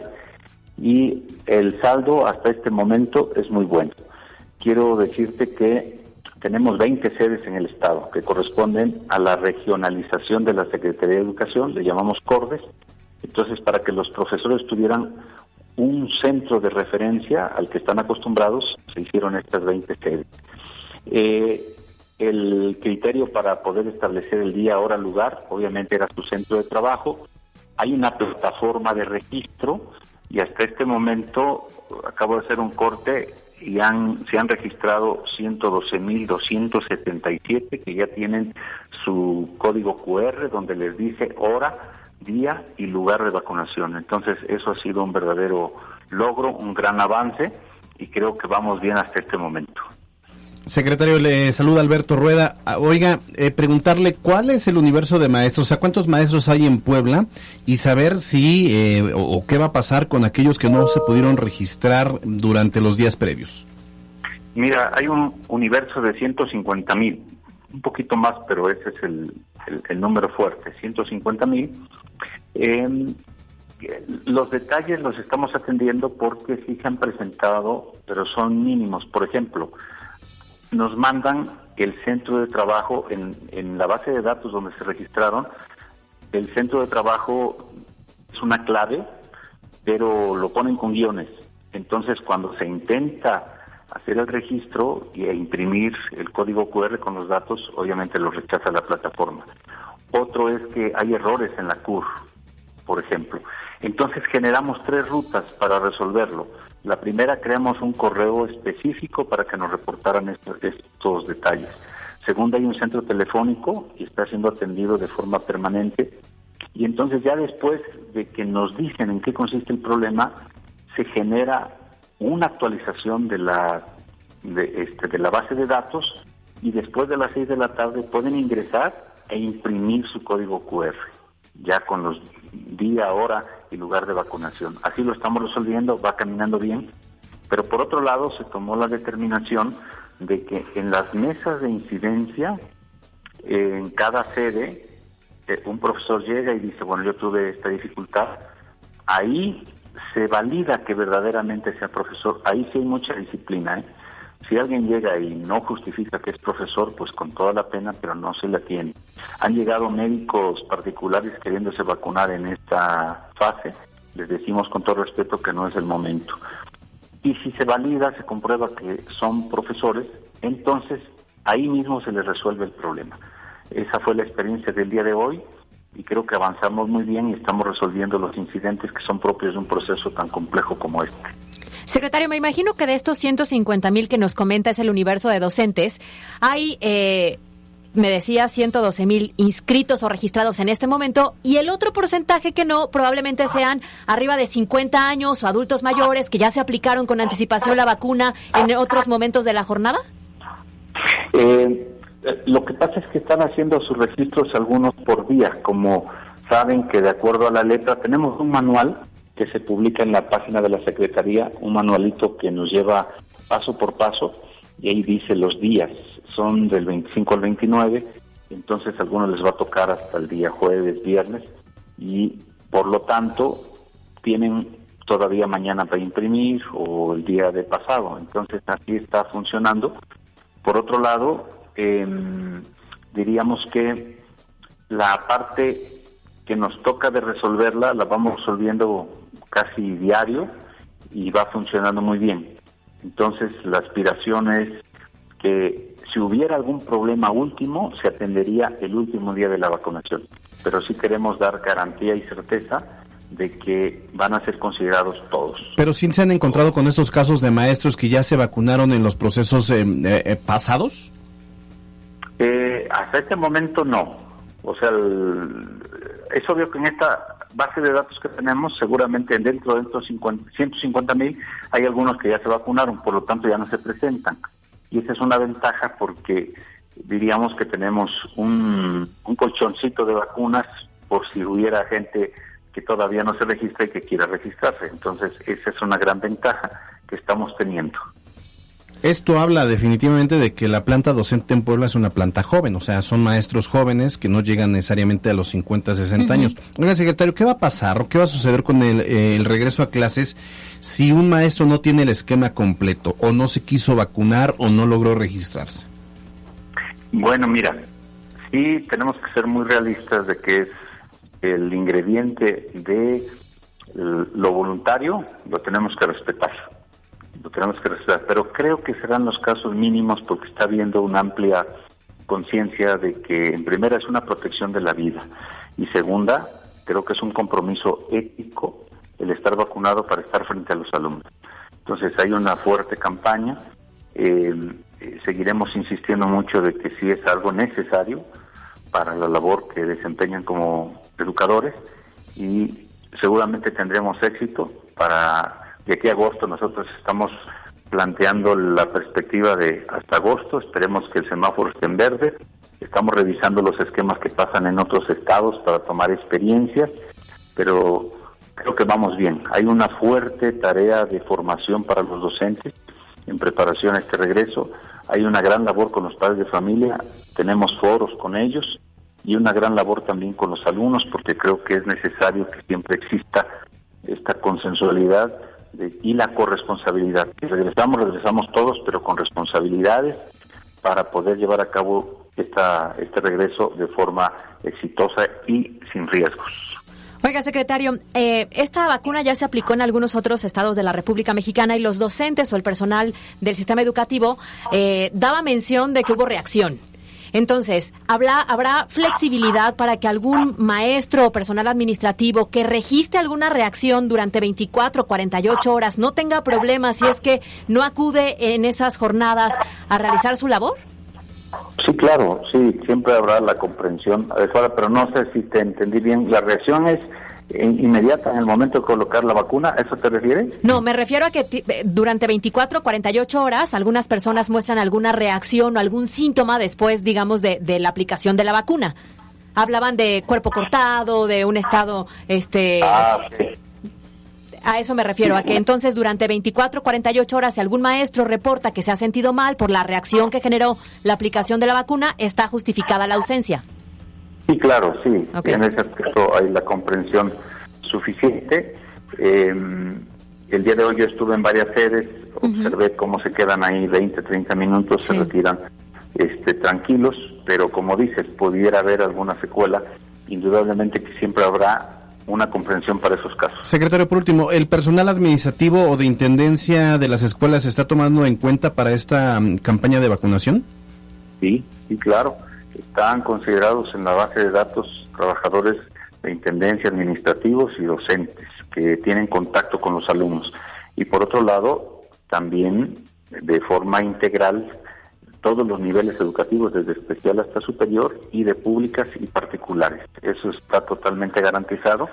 y el saldo hasta este momento es muy bueno. Quiero decirte que tenemos 20 sedes en el estado que corresponden a la regionalización de la Secretaría de Educación, le llamamos CORDES. Entonces, para que los profesores tuvieran un centro de referencia al que están acostumbrados, se hicieron estas 20 sedes. Eh, el criterio para poder establecer el día, hora, lugar, obviamente era su centro de trabajo. Hay una plataforma de registro y hasta este momento acabo de hacer un corte y han, se han registrado 112.277 que ya tienen su código QR donde les dice hora, día y lugar de vacunación. Entonces eso ha sido un verdadero logro, un gran avance y creo que vamos bien hasta este momento. Secretario, le saluda Alberto Rueda. Ah, oiga, eh, preguntarle cuál es el universo de maestros, o sea, cuántos maestros hay en Puebla y saber si eh, o, qué va a pasar con aquellos que no se pudieron registrar durante los días previos. Mira, hay un universo de 150 mil, un poquito más, pero ese es el, el, número fuerte, 150 mil. Em, los detalles los estamos atendiendo porque sí se han presentado, pero son mínimos. Por ejemplo, nos mandan el centro de trabajo en, en la base de datos donde se registraron. El centro de trabajo es una clave, pero lo ponen con guiones. Entonces, cuando se intenta hacer el registro e imprimir el código QR con los datos, obviamente lo rechaza la plataforma. Otro es que hay errores en la CUR, por ejemplo. Entonces generamos tres rutas para resolverlo. La primera, creamos un correo específico para que nos reportaran estos, detalles. Segunda, hay un centro telefónico que está siendo atendido de forma permanente. Y entonces ya después de que nos dicen en qué consiste el problema, se genera una actualización de la de, este, de la base de datos y después de las 6 de la tarde pueden ingresar e imprimir su código QR ya con los día, hora y lugar de vacunación. Así lo estamos resolviendo, va caminando bien, pero por otro lado se tomó la determinación de que en las mesas de incidencia, en cada sede, eh, un profesor llega y dice, bueno, yo tuve esta dificultad, ahí se valida que verdaderamente sea profesor, ahí sí hay mucha disciplina, ¿eh? Si alguien llega y no justifica que es profesor, pues con toda la pena, pero no se la tiene. Han llegado médicos particulares queriéndose vacunar en esta fase. Les decimos con todo respeto que no es el momento. Y si se valida, se comprueba que son profesores, entonces ahí mismo se les resuelve el problema. Esa fue la experiencia del día de hoy y creo que avanzamos muy bien y estamos resolviendo los incidentes que son propios de un proceso tan complejo como este. Secretario, me imagino que de estos 150 mil que nos comenta es el universo de docentes, hay, eh, me decía, 112 mil inscritos o registrados en este momento y el otro porcentaje que no, probablemente sean arriba de 50 años o adultos mayores que ya se aplicaron con anticipación la vacuna en otros momentos de la jornada. Eh, lo que pasa es que están haciendo sus registros algunos por día, como saben que de acuerdo a la letra tenemos un manual que se publica en la página de la Secretaría, un manualito que nos lleva paso por paso y ahí dice los días, son del 25 al 29, entonces a algunos les va a tocar hasta el día jueves, viernes y por lo tanto tienen todavía mañana para imprimir o el día de pasado, entonces así está funcionando. Por otro lado, em, diríamos que la parte que nos toca de resolverla la vamos resolviendo casi diario y va funcionando muy bien. Entonces, la aspiración es que si hubiera algún problema último, se atendería el último día de la vacunación. Pero sí queremos dar garantía y certeza de que van a ser considerados todos. Pero sí se han encontrado con estos casos de maestros que ya se vacunaron en los procesos eh, eh, eh, pasados. hasta este momento no. O sea, es obvio que en esta base de datos que tenemos, seguramente dentro de estos 150 mil hay algunos que ya se vacunaron, por lo tanto ya no se presentan. Y esa es una ventaja porque diríamos que tenemos un, colchoncito de vacunas por si hubiera gente que todavía no se registra y que quiera registrarse. Entonces, esa es una gran ventaja que estamos teniendo. Esto habla definitivamente de que la planta docente en Puebla es una planta joven, o sea, son maestros jóvenes que no llegan necesariamente a los 50, 60 años. Oiga, secretario, ¿qué va a pasar o qué va a suceder con el, el, regreso a clases si un maestro no tiene el esquema completo o no se quiso vacunar o no logró registrarse? Bueno, mira, sí tenemos que ser muy realistas de que es el ingrediente de lo voluntario lo tenemos que respetar. Lo tenemos que respetar, pero creo que serán los casos mínimos porque está habiendo una amplia conciencia de que en primera es una protección de la vida y segunda, creo que es un compromiso ético el estar vacunado para estar frente a los alumnos. Entonces hay una fuerte campaña, eh, eh, seguiremos insistiendo mucho de que si es algo necesario, para la labor que desempeñan como educadores y seguramente tendremos éxito para de aquí a agosto nosotros estamos planteando la perspectiva de hasta agosto, esperemos que el semáforo esté en verde, estamos revisando los esquemas que pasan en otros estados para tomar experiencias, pero creo que vamos bien. Hay una fuerte tarea de formación para los docentes en preparación a este regreso. Hay una gran labor con los padres de familia, tenemos foros con ellos y una gran labor también con los alumnos porque creo que es necesario que siempre exista esta consensualidad y la corresponsabilidad. Regresamos, regresamos todos, pero con responsabilidades para poder llevar a cabo esta, este regreso de forma exitosa y sin riesgos. Oiga, secretario, eh, esta vacuna ya se aplicó en algunos otros estados de la República Mexicana y los docentes o el personal del sistema educativo eh, daba mención de que hubo reacción. Entonces, ¿habrá, ¿habrá flexibilidad para que algún maestro o personal administrativo que registre alguna reacción durante 24 o 48 horas no tenga problemas si es que no acude en esas jornadas a realizar su labor? Sí, claro, sí, siempre habrá la comprensión adecuada, pero no sé si te entendí bien. La reacción es inmediata en el momento de colocar la vacuna? ¿Eso te refieres? No, me refiero a que eh, durante 24, 48 horas algunas personas muestran alguna reacción o algún síntoma después, digamos, de, de la aplicación de la vacuna. Hablaban de cuerpo cortado, de un estado, este... Ah, A eso me refiero, a que entonces durante 24, 48 horas si algún maestro reporta que se ha sentido mal por la reacción que generó la aplicación de la vacuna, está justificada la ausencia. Sí, claro, sí. En ese aspecto hay la comprensión suficiente. Em, el día de hoy yo estuve en varias sedes, observé cómo se quedan ahí 20, 30 minutos, se retiran este, tranquilos, pero como dices, pudiera haber alguna secuela, indudablemente que siempre habrá una comprensión para esos casos. Secretario, por último, ¿el personal administrativo o de intendencia de las escuelas se está tomando en cuenta para esta mm, campaña de vacunación? Sí, sí, claro están considerados en la base de datos trabajadores de intendencia, administrativos y docentes que tienen contacto con los alumnos. Y por otro lado, también de forma integral todos los niveles educativos, desde especial hasta superior, y de públicas y particulares. Eso está totalmente garantizado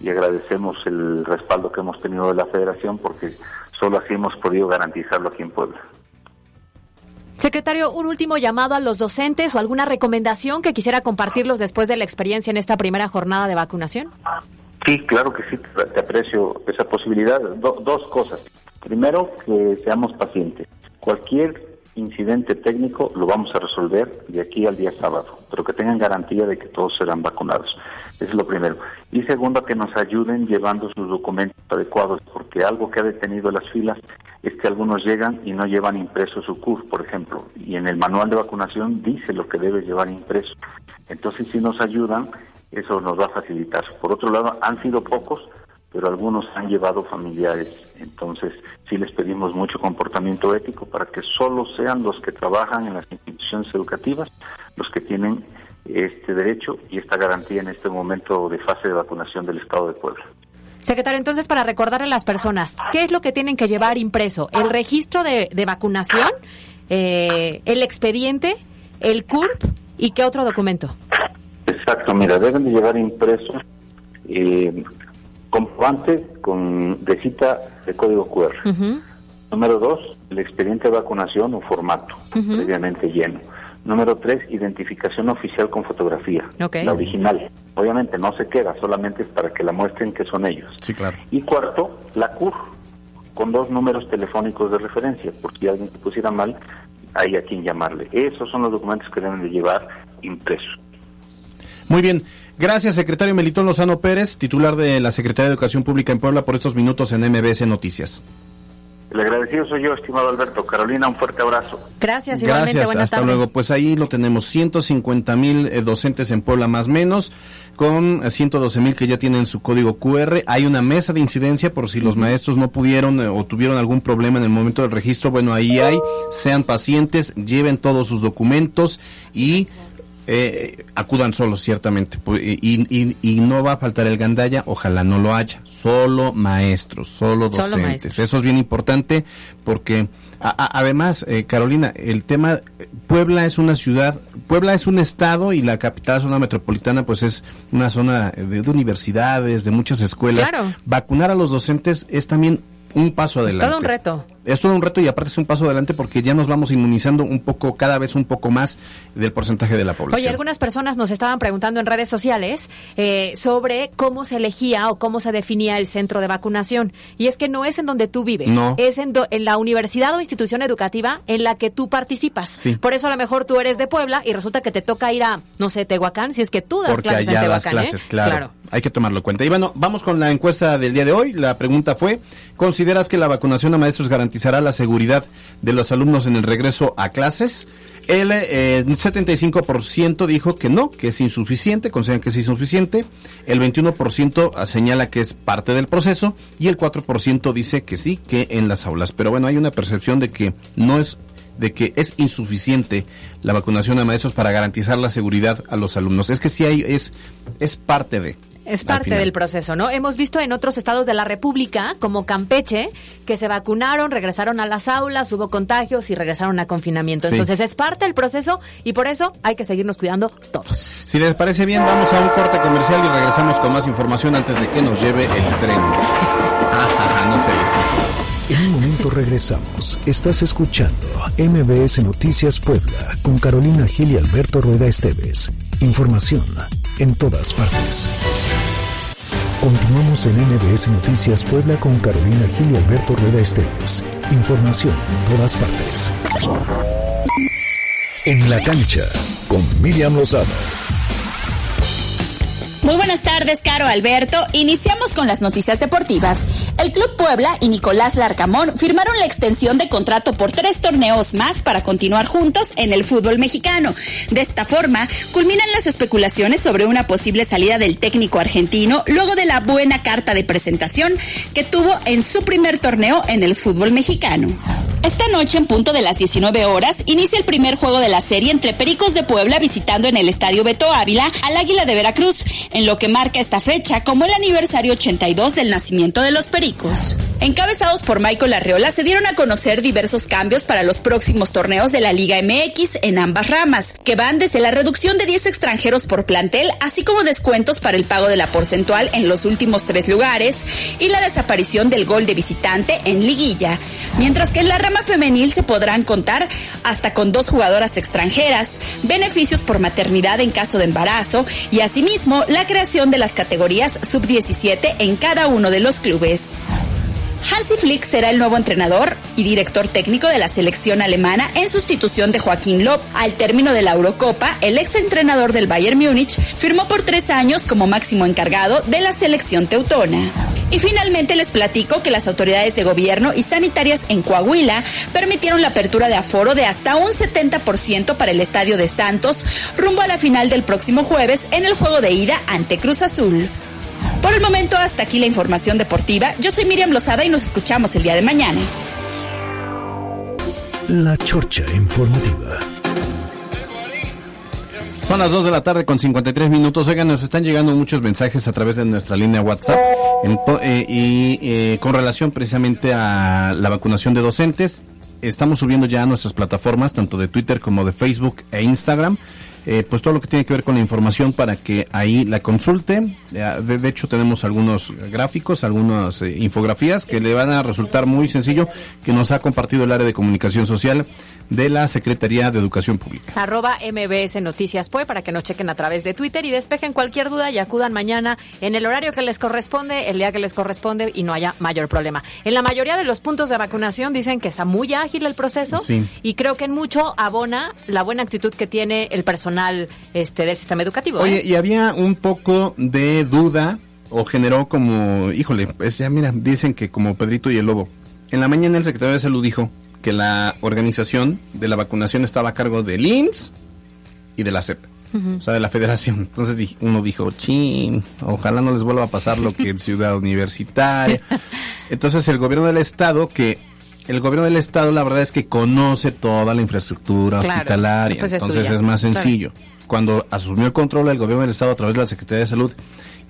y agradecemos el respaldo que hemos tenido de la federación porque solo así hemos podido garantizarlo aquí en Puebla. Secretario, un último llamado a los docentes o alguna recomendación que quisiera compartirlos después de la experiencia en esta primera jornada de vacunación. Sí, claro que sí, te aprecio esa posibilidad. dos cosas. Primero, que seamos pacientes. Cualquier incidente técnico lo vamos a resolver de aquí al día sábado, pero que tengan garantía de que todos serán vacunados. Eso es lo primero. Y segundo, que nos ayuden llevando sus documentos adecuados, porque algo que ha detenido las filas es que algunos llegan y no llevan impreso su CUR, por ejemplo, y en el manual de vacunación dice lo que debe llevar impreso. Entonces, si nos ayudan, eso nos va a facilitar. Por otro lado, han sido pocos, pero algunos han llevado familiares. Entonces, sí les pedimos mucho comportamiento ético para que solo sean los que trabajan en las instituciones educativas los que tienen este derecho y esta garantía en este momento de fase de vacunación del Estado de Puebla. Secretario, entonces para recordarle a las personas, ¿qué es lo que tienen que llevar impreso? ¿El registro de, vacunación? Eh, ¿El expediente? ¿El CURP? ¿Y qué otro documento? Exacto, mira, deben de llevar impreso eh, comprobante con de cita de código QR. Número dos, el expediente de vacunación o formato, previamente lleno. Número tres, identificación oficial con fotografía, la original. Obviamente no se queda, solamente es para que la muestren que son ellos. Sí, claro. Y cuarto, la CUR, con dos números telefónicos de referencia, por si alguien se pusiera mal, hay a quien llamarle. Esos son los documentos que deben de llevar impresos. Muy bien. Gracias, secretario Melitón Lozano Pérez, titular de la Secretaría de Educación Pública en Puebla, por estos minutos en MBS Noticias. El agradecido soy yo, estimado Alberto. Carolina, un fuerte abrazo. Gracias, igualmente. Gracias, hasta luego. Pues ahí lo tenemos, 150 mil eh, docentes en Puebla más menos, con 112 mil que ya tienen su código QR. Hay una mesa de incidencia por si los maestros no pudieron eh, o tuvieron algún problema en el momento del registro. Bueno, ahí hay. Sean pacientes, lleven todos sus documentos y eh, acudan solos, ciertamente. Y, y, no va a faltar el gandalla, ojalá no lo haya. Solo maestros, solo docentes. Eso es bien importante porque, además, eh, Carolina, el tema, Puebla es una ciudad, Puebla es un estado y la capital, zona metropolitana, pues es una zona de, universidades, de muchas escuelas. Vacunar a los docentes es también un paso adelante. Es todo un reto es todo un reto y aparte es un paso adelante porque ya nos vamos inmunizando un poco, cada vez un poco más del porcentaje de la población. Oye, algunas personas nos estaban preguntando en redes sociales eh, sobre cómo se elegía o cómo se definía el centro de vacunación. Y es que no es en donde tú vives, es en, en, la universidad o institución educativa en la que tú participas. Por eso a lo mejor tú eres de Puebla y resulta que te toca ir a, no sé, Tehuacán, si es que tú das clases en Tehuacán. ¿eh? clases, claro. Hay que tomarlo en cuenta. Y bueno, vamos con la encuesta del día de hoy. La pregunta fue, ¿consideras que la vacunación a maestros garantizará la seguridad de los alumnos en el regreso a clases? El 75% eh, dijo que no, que es insuficiente, consideran que es insuficiente. El 21% señala que es parte del proceso y el 4% dice que sí, que en las aulas. Pero bueno, hay una percepción de que no es de que es insuficiente la vacunación a maestros para garantizar la seguridad a los alumnos. Es que sí hay es es parte de es parte del proceso, ¿no? Hemos visto en otros estados de la República, como Campeche, que se vacunaron, regresaron a las aulas, hubo contagios y regresaron a confinamiento. Entonces es parte del proceso y por eso hay que seguirnos cuidando todos. Si les parece bien, vamos a un corte comercial y regresamos con más información antes de que nos lleve el tren. no sé En un momento regresamos. Estás escuchando MBS Noticias Puebla con Carolina Gil y Alberto Rueda Esteves. Información en todas partes. Continuamos en NBS Noticias Puebla con Carolina Gil y Alberto Rueda Esteves. Información en todas partes. En la cancha con Miriam Lozada. Muy buenas tardes, Caro Alberto. Iniciamos con las noticias deportivas. El Club Puebla y Nicolás Larcamón firmaron la extensión de contrato por tres torneos más para continuar juntos en el fútbol mexicano. De esta forma, culminan las especulaciones sobre una posible salida del técnico argentino luego de la buena carta de presentación que tuvo en su primer torneo en el fútbol mexicano. Esta noche, en punto de las 19 horas, inicia el primer juego de la serie entre Pericos de Puebla visitando en el Estadio Beto Ávila al Águila de Veracruz, lo que marca esta fecha como el aniversario 82 del nacimiento de los Pericos. Encabezados por Michael Arreola, se dieron a conocer diversos cambios para los próximos torneos de la Liga MX en ambas ramas, que van desde la reducción de 10 extranjeros por plantel, así como descuentos para el pago de la porcentual en los últimos tres lugares y la desaparición del gol de visitante en liguilla, mientras que en la rama femenil se podrán contar hasta con dos jugadoras extranjeras, beneficios por maternidad en caso de embarazo y asimismo la creación de las categorías sub-17 en cada uno de los clubes. Hansi Flick será el nuevo entrenador y director técnico de la selección alemana en sustitución de Joaquín Lob. Al término de la Eurocopa, el ex entrenador del Bayern Múnich firmó por tres años como máximo encargado de la selección teutona. Y finalmente les platico que las autoridades de gobierno y sanitarias en Coahuila permitieron la apertura de aforo de hasta un 70% para el Estadio de Santos rumbo a la final del próximo jueves en el juego de ida ante Cruz Azul. Por el momento, hasta aquí la información deportiva. Yo soy Miriam Lozada y nos escuchamos el día de mañana. La Chorcha Informativa. Son las 2 de la tarde con 53 minutos. Oigan, nos están llegando muchos mensajes a través de nuestra línea WhatsApp. Eh, y eh, con relación precisamente a la vacunación de docentes, estamos subiendo ya a nuestras plataformas, tanto de Twitter como de Facebook e Instagram, eh, pues todo lo que tiene que ver con la información para que ahí la consulte. Eh, De, hecho, tenemos algunos gráficos, algunas eh, infografías que le van a resultar muy sencillo, que nos ha compartido el área de comunicación social de la Secretaría de Educación Pública. Arroba MBS Noticias Pue para que nos chequen a través de Twitter y despejen cualquier duda y acudan mañana en el horario que les corresponde, el día que les corresponde y no haya mayor problema. En la mayoría de los puntos de vacunación dicen que está muy ágil el proceso Sí. y creo que en mucho abona la buena actitud que tiene el personal este del sistema educativo. ¿eh? Oye, y había un poco de duda o generó como, híjole, pues ya mira, dicen que como Pedrito y el Lobo. En la mañana el secretario de Salud dijo que la organización de la vacunación estaba a cargo del IMSS y de la CEP. Ujú. O sea, de la federación. Entonces uno dijo, chin, ojalá no les vuelva a pasar lo que en Ciudad Universitaria. Entonces el gobierno del estado, que el gobierno del estado la verdad es que conoce toda la infraestructura Claro, hospitalaria. pues es entonces es más claro. Cuando asumió el control del gobierno del estado a través de la Secretaría de Salud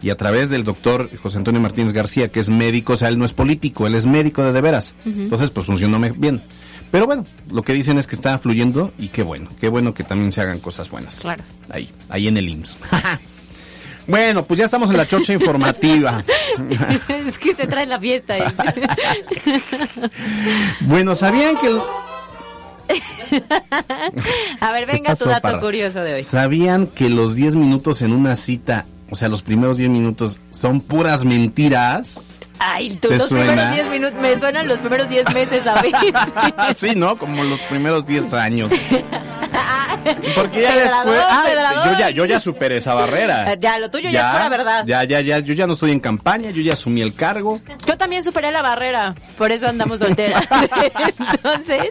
y a través del doctor José Antonio Martínez García, que es médico, o sea, él no es político, él es médico de de veras. Entonces, pues funcionó bien. Pero bueno, lo que dicen es que está fluyendo y qué bueno, qué bueno que también se hagan cosas buenas. Claro. Ahí, ahí en el IMSS. bueno, pues ya estamos en la chocha informativa. es que te traen la fiesta. ¿eh? bueno, ¿sabían que... el- A ver, venga pasó, tu dato Parra? curioso de hoy. ¿Sabían que los 10 minutos en una cita, o sea, los primeros 10 minutos, son puras mentiras? Ay, tú, ¿Te los suena? primeros 10 minutos, me suenan los primeros 10 meses a mí. sí, ¿no? Como los primeros 10 años. Porque ya después... Ah, yo ya, yo ya superé esa barrera. Ya, lo tuyo ya, es pura verdad. Ya, ya, ya, yo ya no estoy en campaña, yo ya asumí el cargo. Yo también superé la barrera, por eso andamos solteras. Entonces,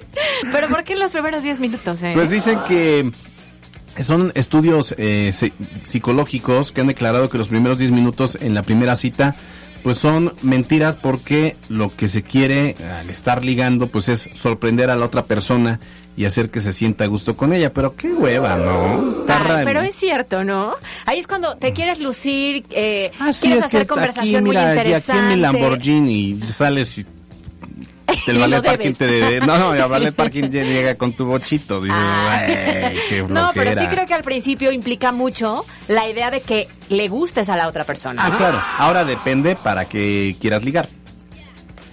¿pero por qué los primeros 10 minutos? eh? Pues dicen que son estudios eh, psi- psicológicos que han declarado que los primeros 10 minutos en la primera cita pues son mentiras porque lo que se quiere al estar ligando pues es sorprender a la otra persona y hacer que se sienta a gusto con ella, pero qué hueva, ¿no? Está Ay, raro. pero es cierto, ¿no? Ahí es cuando te quieres lucir, eh, Sí, quieres es que hacer conversación aquí, mira, muy y interesante. aquí en mi Lamborghini sales y Y el ballet parking te de- no, no, el ballet parking llega con tu bochito, dices, "Güey, qué Ah. No, pero sí flojera". creo que al principio implica mucho la idea de que le gustes a la otra persona. Ah, ¿no? claro. Ahora depende para que quieras ligar.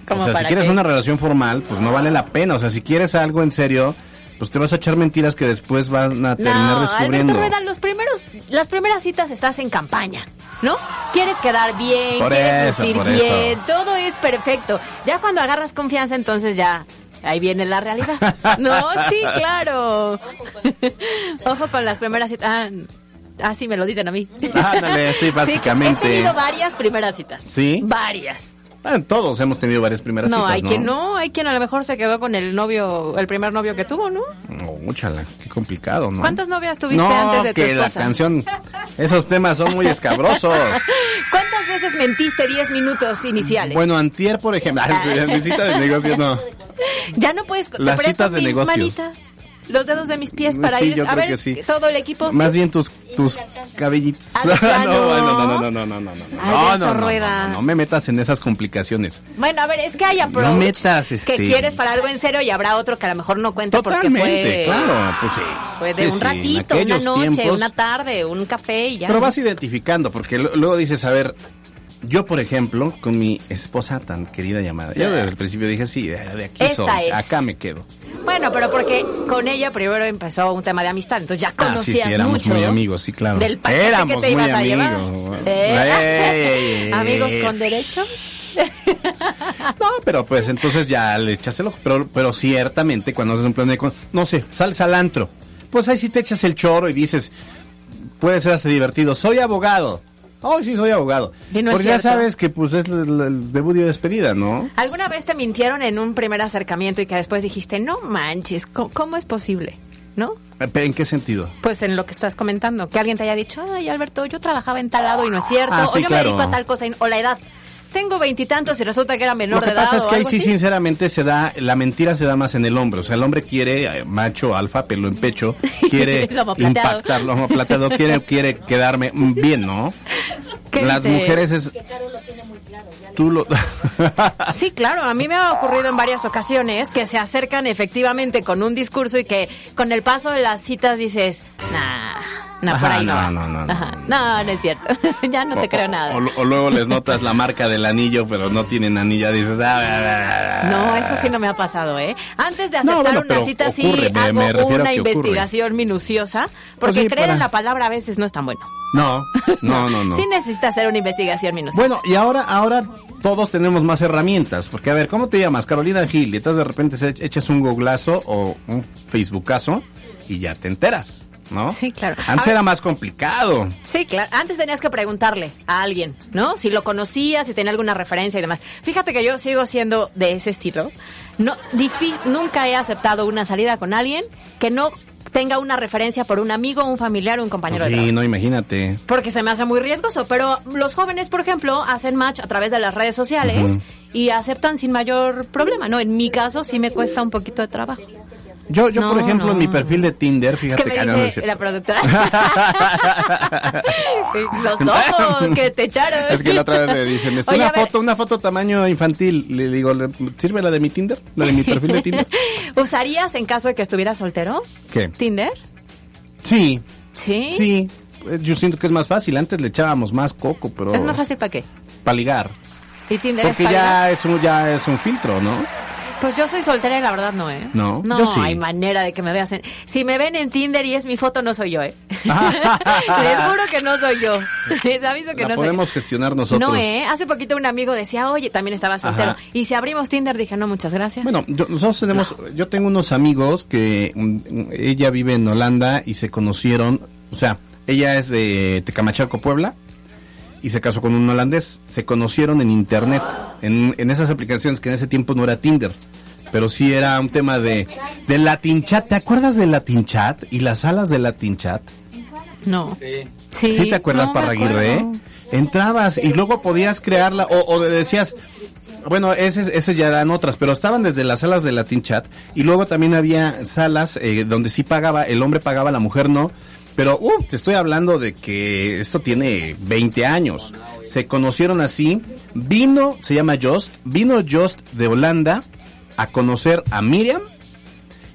¿Cómo o sea, si quieres qué? una relación formal, pues no vale la pena. O sea, si quieres algo en serio, pues te vas a echar mentiras que después van a terminar No, descubriendo. Alberto Rueda, los primeros, las primeras citas estás en campaña, ¿no? Quieres quedar bien, Por quieres eso, lucir bien, eso. todo es perfecto. Ya cuando agarras confianza, entonces ya ahí viene la realidad. No, sí, claro. Ojo con las primeras citas. Ah, ah, sí, me lo dicen a mí. Ándale, sí, básicamente. he tenido varias primeras citas. ¿Sí? Varias. Ah, todos hemos tenido varias primeras No, citas, hay quien no, hay quien a lo mejor se quedó con el novio, el primer novio que tuvo, ¿no? No, úchala, qué complicado, ¿no? ¿Cuántas novias tuviste no, antes de tu que la esposa? canción, esos temas son muy escabrosos. ¿Cuántas veces mentiste 10 minutos iniciales? bueno, antier, por ejemplo, en mi cita de negocios no. Ya no puedes. ¿te Las citas de mis negocios. manitas? Los dedos de mis pies para Sí, ir yo a creo ver que sí. todo el equipo. Más ¿sí? bien tus, tus cabellitos. Ah, no, no, no, no, no, no, no, no, Ay, no, Beto no, no, Rueda. no, no me metas en esas complicaciones. Bueno, a ver, es que hay approach No metas, este- que quieres para algo en serio y habrá otro que a lo mejor no cuenta porque Totalmente, fue, claro, pues sí. fue de Sí, un ratito, una noche, tiempos- una tarde, un café y ya. Pero vas identificando, porque luego dices, a ver, yo por ejemplo, con mi esposa tan querida llamada, yo desde el principio dije, sí, de, aquí Esta soy, es. acá me quedo. Bueno, pero porque con ella primero empezó un tema de amistad, entonces ya Ah, sí, conocías sí, éramos mucho muy amigos, sí, claro. del éramos que te muy ibas a llevar. amigos. ¿Eh? Amigos con derechos. No, pero pues entonces ya le echas el ojo. Pero, pero ciertamente cuando haces un plan de... con- No sé, sales al antro. Pues ahí sí te echas el choro y dices... Puede ser hasta divertido. Soy abogado. Oh, sí, soy abogado. Y no es Porque ya sabes que pues es el, el debut y despedida, ¿no? ¿Alguna vez te mintieron en un primer acercamiento y que después dijiste, no manches, ¿cómo, cómo es posible? ¿No? ¿Pero ¿En qué sentido? Pues en lo que estás comentando, que alguien te haya dicho, ay Alberto, yo trabajaba en tal lado y no es cierto, Ah, o yo claro. me dedico a tal cosa, o la edad. Tengo veintitantos y, resulta que era menor Lo que de edad. pasa es que ahí sí, así. sinceramente, se da, la mentira se da más en el hombre. O sea, el hombre quiere, eh, macho, alfa, pelo en pecho, quiere Lomo impactar, lomo plateado, quiere, quiere quedarme bien, ¿no? ¿Qué Las dice? mujeres es... tú lo... Sí, claro, a mí me ha ocurrido en varias ocasiones que se acercan efectivamente con un discurso y que con el paso de las citas dices, nah, no, por Ajá, ahí no. no, va". no, no, no. No, no es cierto. ya no te creo nada. O, o luego les notas la marca del anillo, pero no tienen anilla, dices... "Ah, ah, ah, ah". No, eso sí no me ha pasado, ¿eh? Antes de aceptar bueno, una cita, sí ocurre, me- hago me una ocurre. investigación minuciosa, porque Pues sí, creer para- en la palabra a veces no es tan bueno. No, no, no, no. Sí necesita hacer una investigación minuciosa. Bueno, y ahora, ahora todos tenemos más herramientas. Porque, a ver, ¿cómo te llamas? Carolina Gil. Y entonces de repente echas un googlazo o un facebookazo y ya te enteras, ¿no? Sí, claro. Antes A ver- era más complicado. Sí, claro. Antes tenías que preguntarle a alguien, ¿no? Si lo conocía, si tenía alguna referencia y demás. Fíjate que yo sigo siendo de ese estilo. No, nunca he aceptado una salida con alguien que no tenga una referencia por un amigo, un familiar o un compañero de Sí, no, imagínate. Porque se me hace muy riesgoso, pero los jóvenes, por ejemplo, hacen match a través de las redes sociales y aceptan sin mayor problema, ¿no? En mi caso sí me cuesta un poquito de trabajo. Yo, yo por ejemplo, no. en mi perfil de Tinder, Es fíjate que me es dice la productora. Los ojos que te echaron. Es que la otra vez me dicen, es Oye, una foto, una foto tamaño infantil. Le digo, ¿le- ¿sirve la de mi Tinder? ¿La de mi perfil de Tinder? ¿Usarías en caso de que estuvieras soltero ¿Qué? Tinder? Sí, Sí. sí. Yo siento que es más fácil. Antes le echábamos más coco, pero ¿Es más fácil para qué? para ligar. ¿Y Tinder Porque es para ligar? ya es, un, ya es un filtro, ¿no? Pues yo soy soltera y la verdad no, ¿eh? No, No yo sí. hay manera de que me veas en... Si me ven en Tinder y es mi foto, no soy yo, ¿eh? Les juro que no soy yo. Les aviso que La no soy yo. podemos gestionar nosotros. No, ¿eh? Hace poquito un amigo decía, oye, también estaba soltero. Ajá. Y si abrimos Tinder, dije, no, muchas gracias. Bueno, yo- nosotros tenemos, yo tengo unos amigos que mm, ella vive en Holanda y se conocieron, o sea, ella es de Tecamachalco, Puebla, y se casó con un holandés. Se conocieron en internet, en, en esas aplicaciones que en ese tiempo no era Tinder, pero sí era un tema de, de Latin Chat. ¿Te acuerdas de Latin Chat y las salas de Latin Chat? No. Sí. te acuerdas, no Parraguirre? Entrabas y luego podías crearla o, o decías, bueno, esas ese ya eran otras, pero estaban desde las salas de Latin Chat y luego también había salas eh, donde sí pagaba, el hombre pagaba, la mujer no. Pero, uh, te estoy hablando de que esto tiene 20 años. Se conocieron así. Vino, se llama Jost, vino Jost de Holanda a conocer a Miriam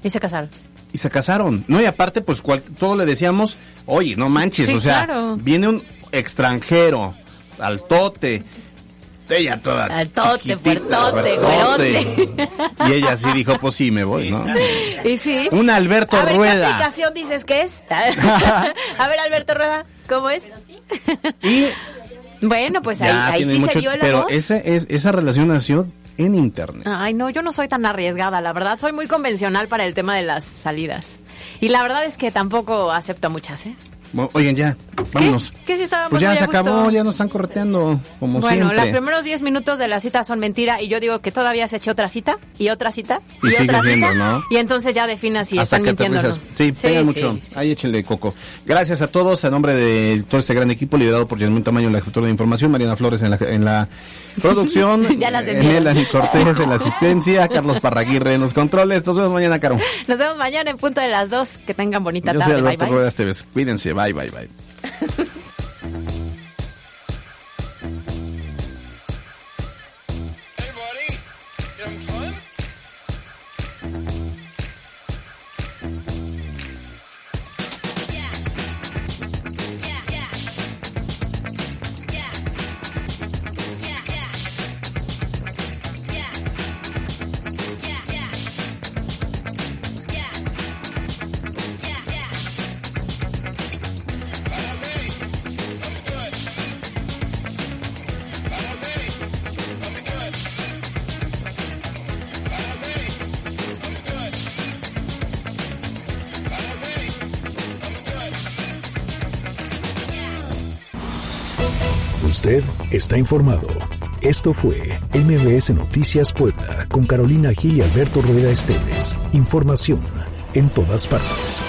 Y se casaron. y se casaron. No, y aparte, pues cual- todo le decíamos, oye, no manches, Sí, o sea, claro. viene un extranjero, altote, ella toda. Altote, fuertote. Y ella sí dijo, pues sí, me voy, ¿no? Y sí. Un Alberto a ver, ¿qué Rueda. aplicación dices que es? a ver, Alberto Rueda, ¿cómo es? Y Bueno, pues ahí, ya ahí tiene sí mucho- se dio el Pero amor. esa, es, esa relación nació en internet. Ay, no, yo no soy tan arriesgada, la verdad. Soy muy convencional para el tema de las salidas. Y la verdad es que tampoco acepto muchas, ¿eh? Bueno, Oigan, ya, vámonos. ¿Qué si estábamos Pues ya se gusto? acabó, ya nos están correteando, como Bueno, siempre. los primeros 10 minutos de la cita son mentira y yo digo que todavía se eche otra cita y otra cita Y sigue otra siendo, cita ¿no? y entonces ya defina si Hasta están mintiendo no. aterrizas. Sí, tengan mucho. Ahí échenle coco. Gracias a todos, a nombre de todo este gran equipo liderado por Yasmín Tamaño en la jefatura de información, Mariana Flores en la, en la producción, Ya las desviaron. Melanie Cortés en la asistencia, Carlos Parraguirre en los controles. Nos vemos mañana, Caro. Nos vemos mañana en punto de las 2. Que tengan bonita Yo soy tarde. Bye, Alberto bye. Esteves. Cuídense. Bye, bye, bye. Usted está informado. Esto fue MBS Noticias Puebla con Carolina Gil y Alberto Rueda Esteves. Información en todas partes.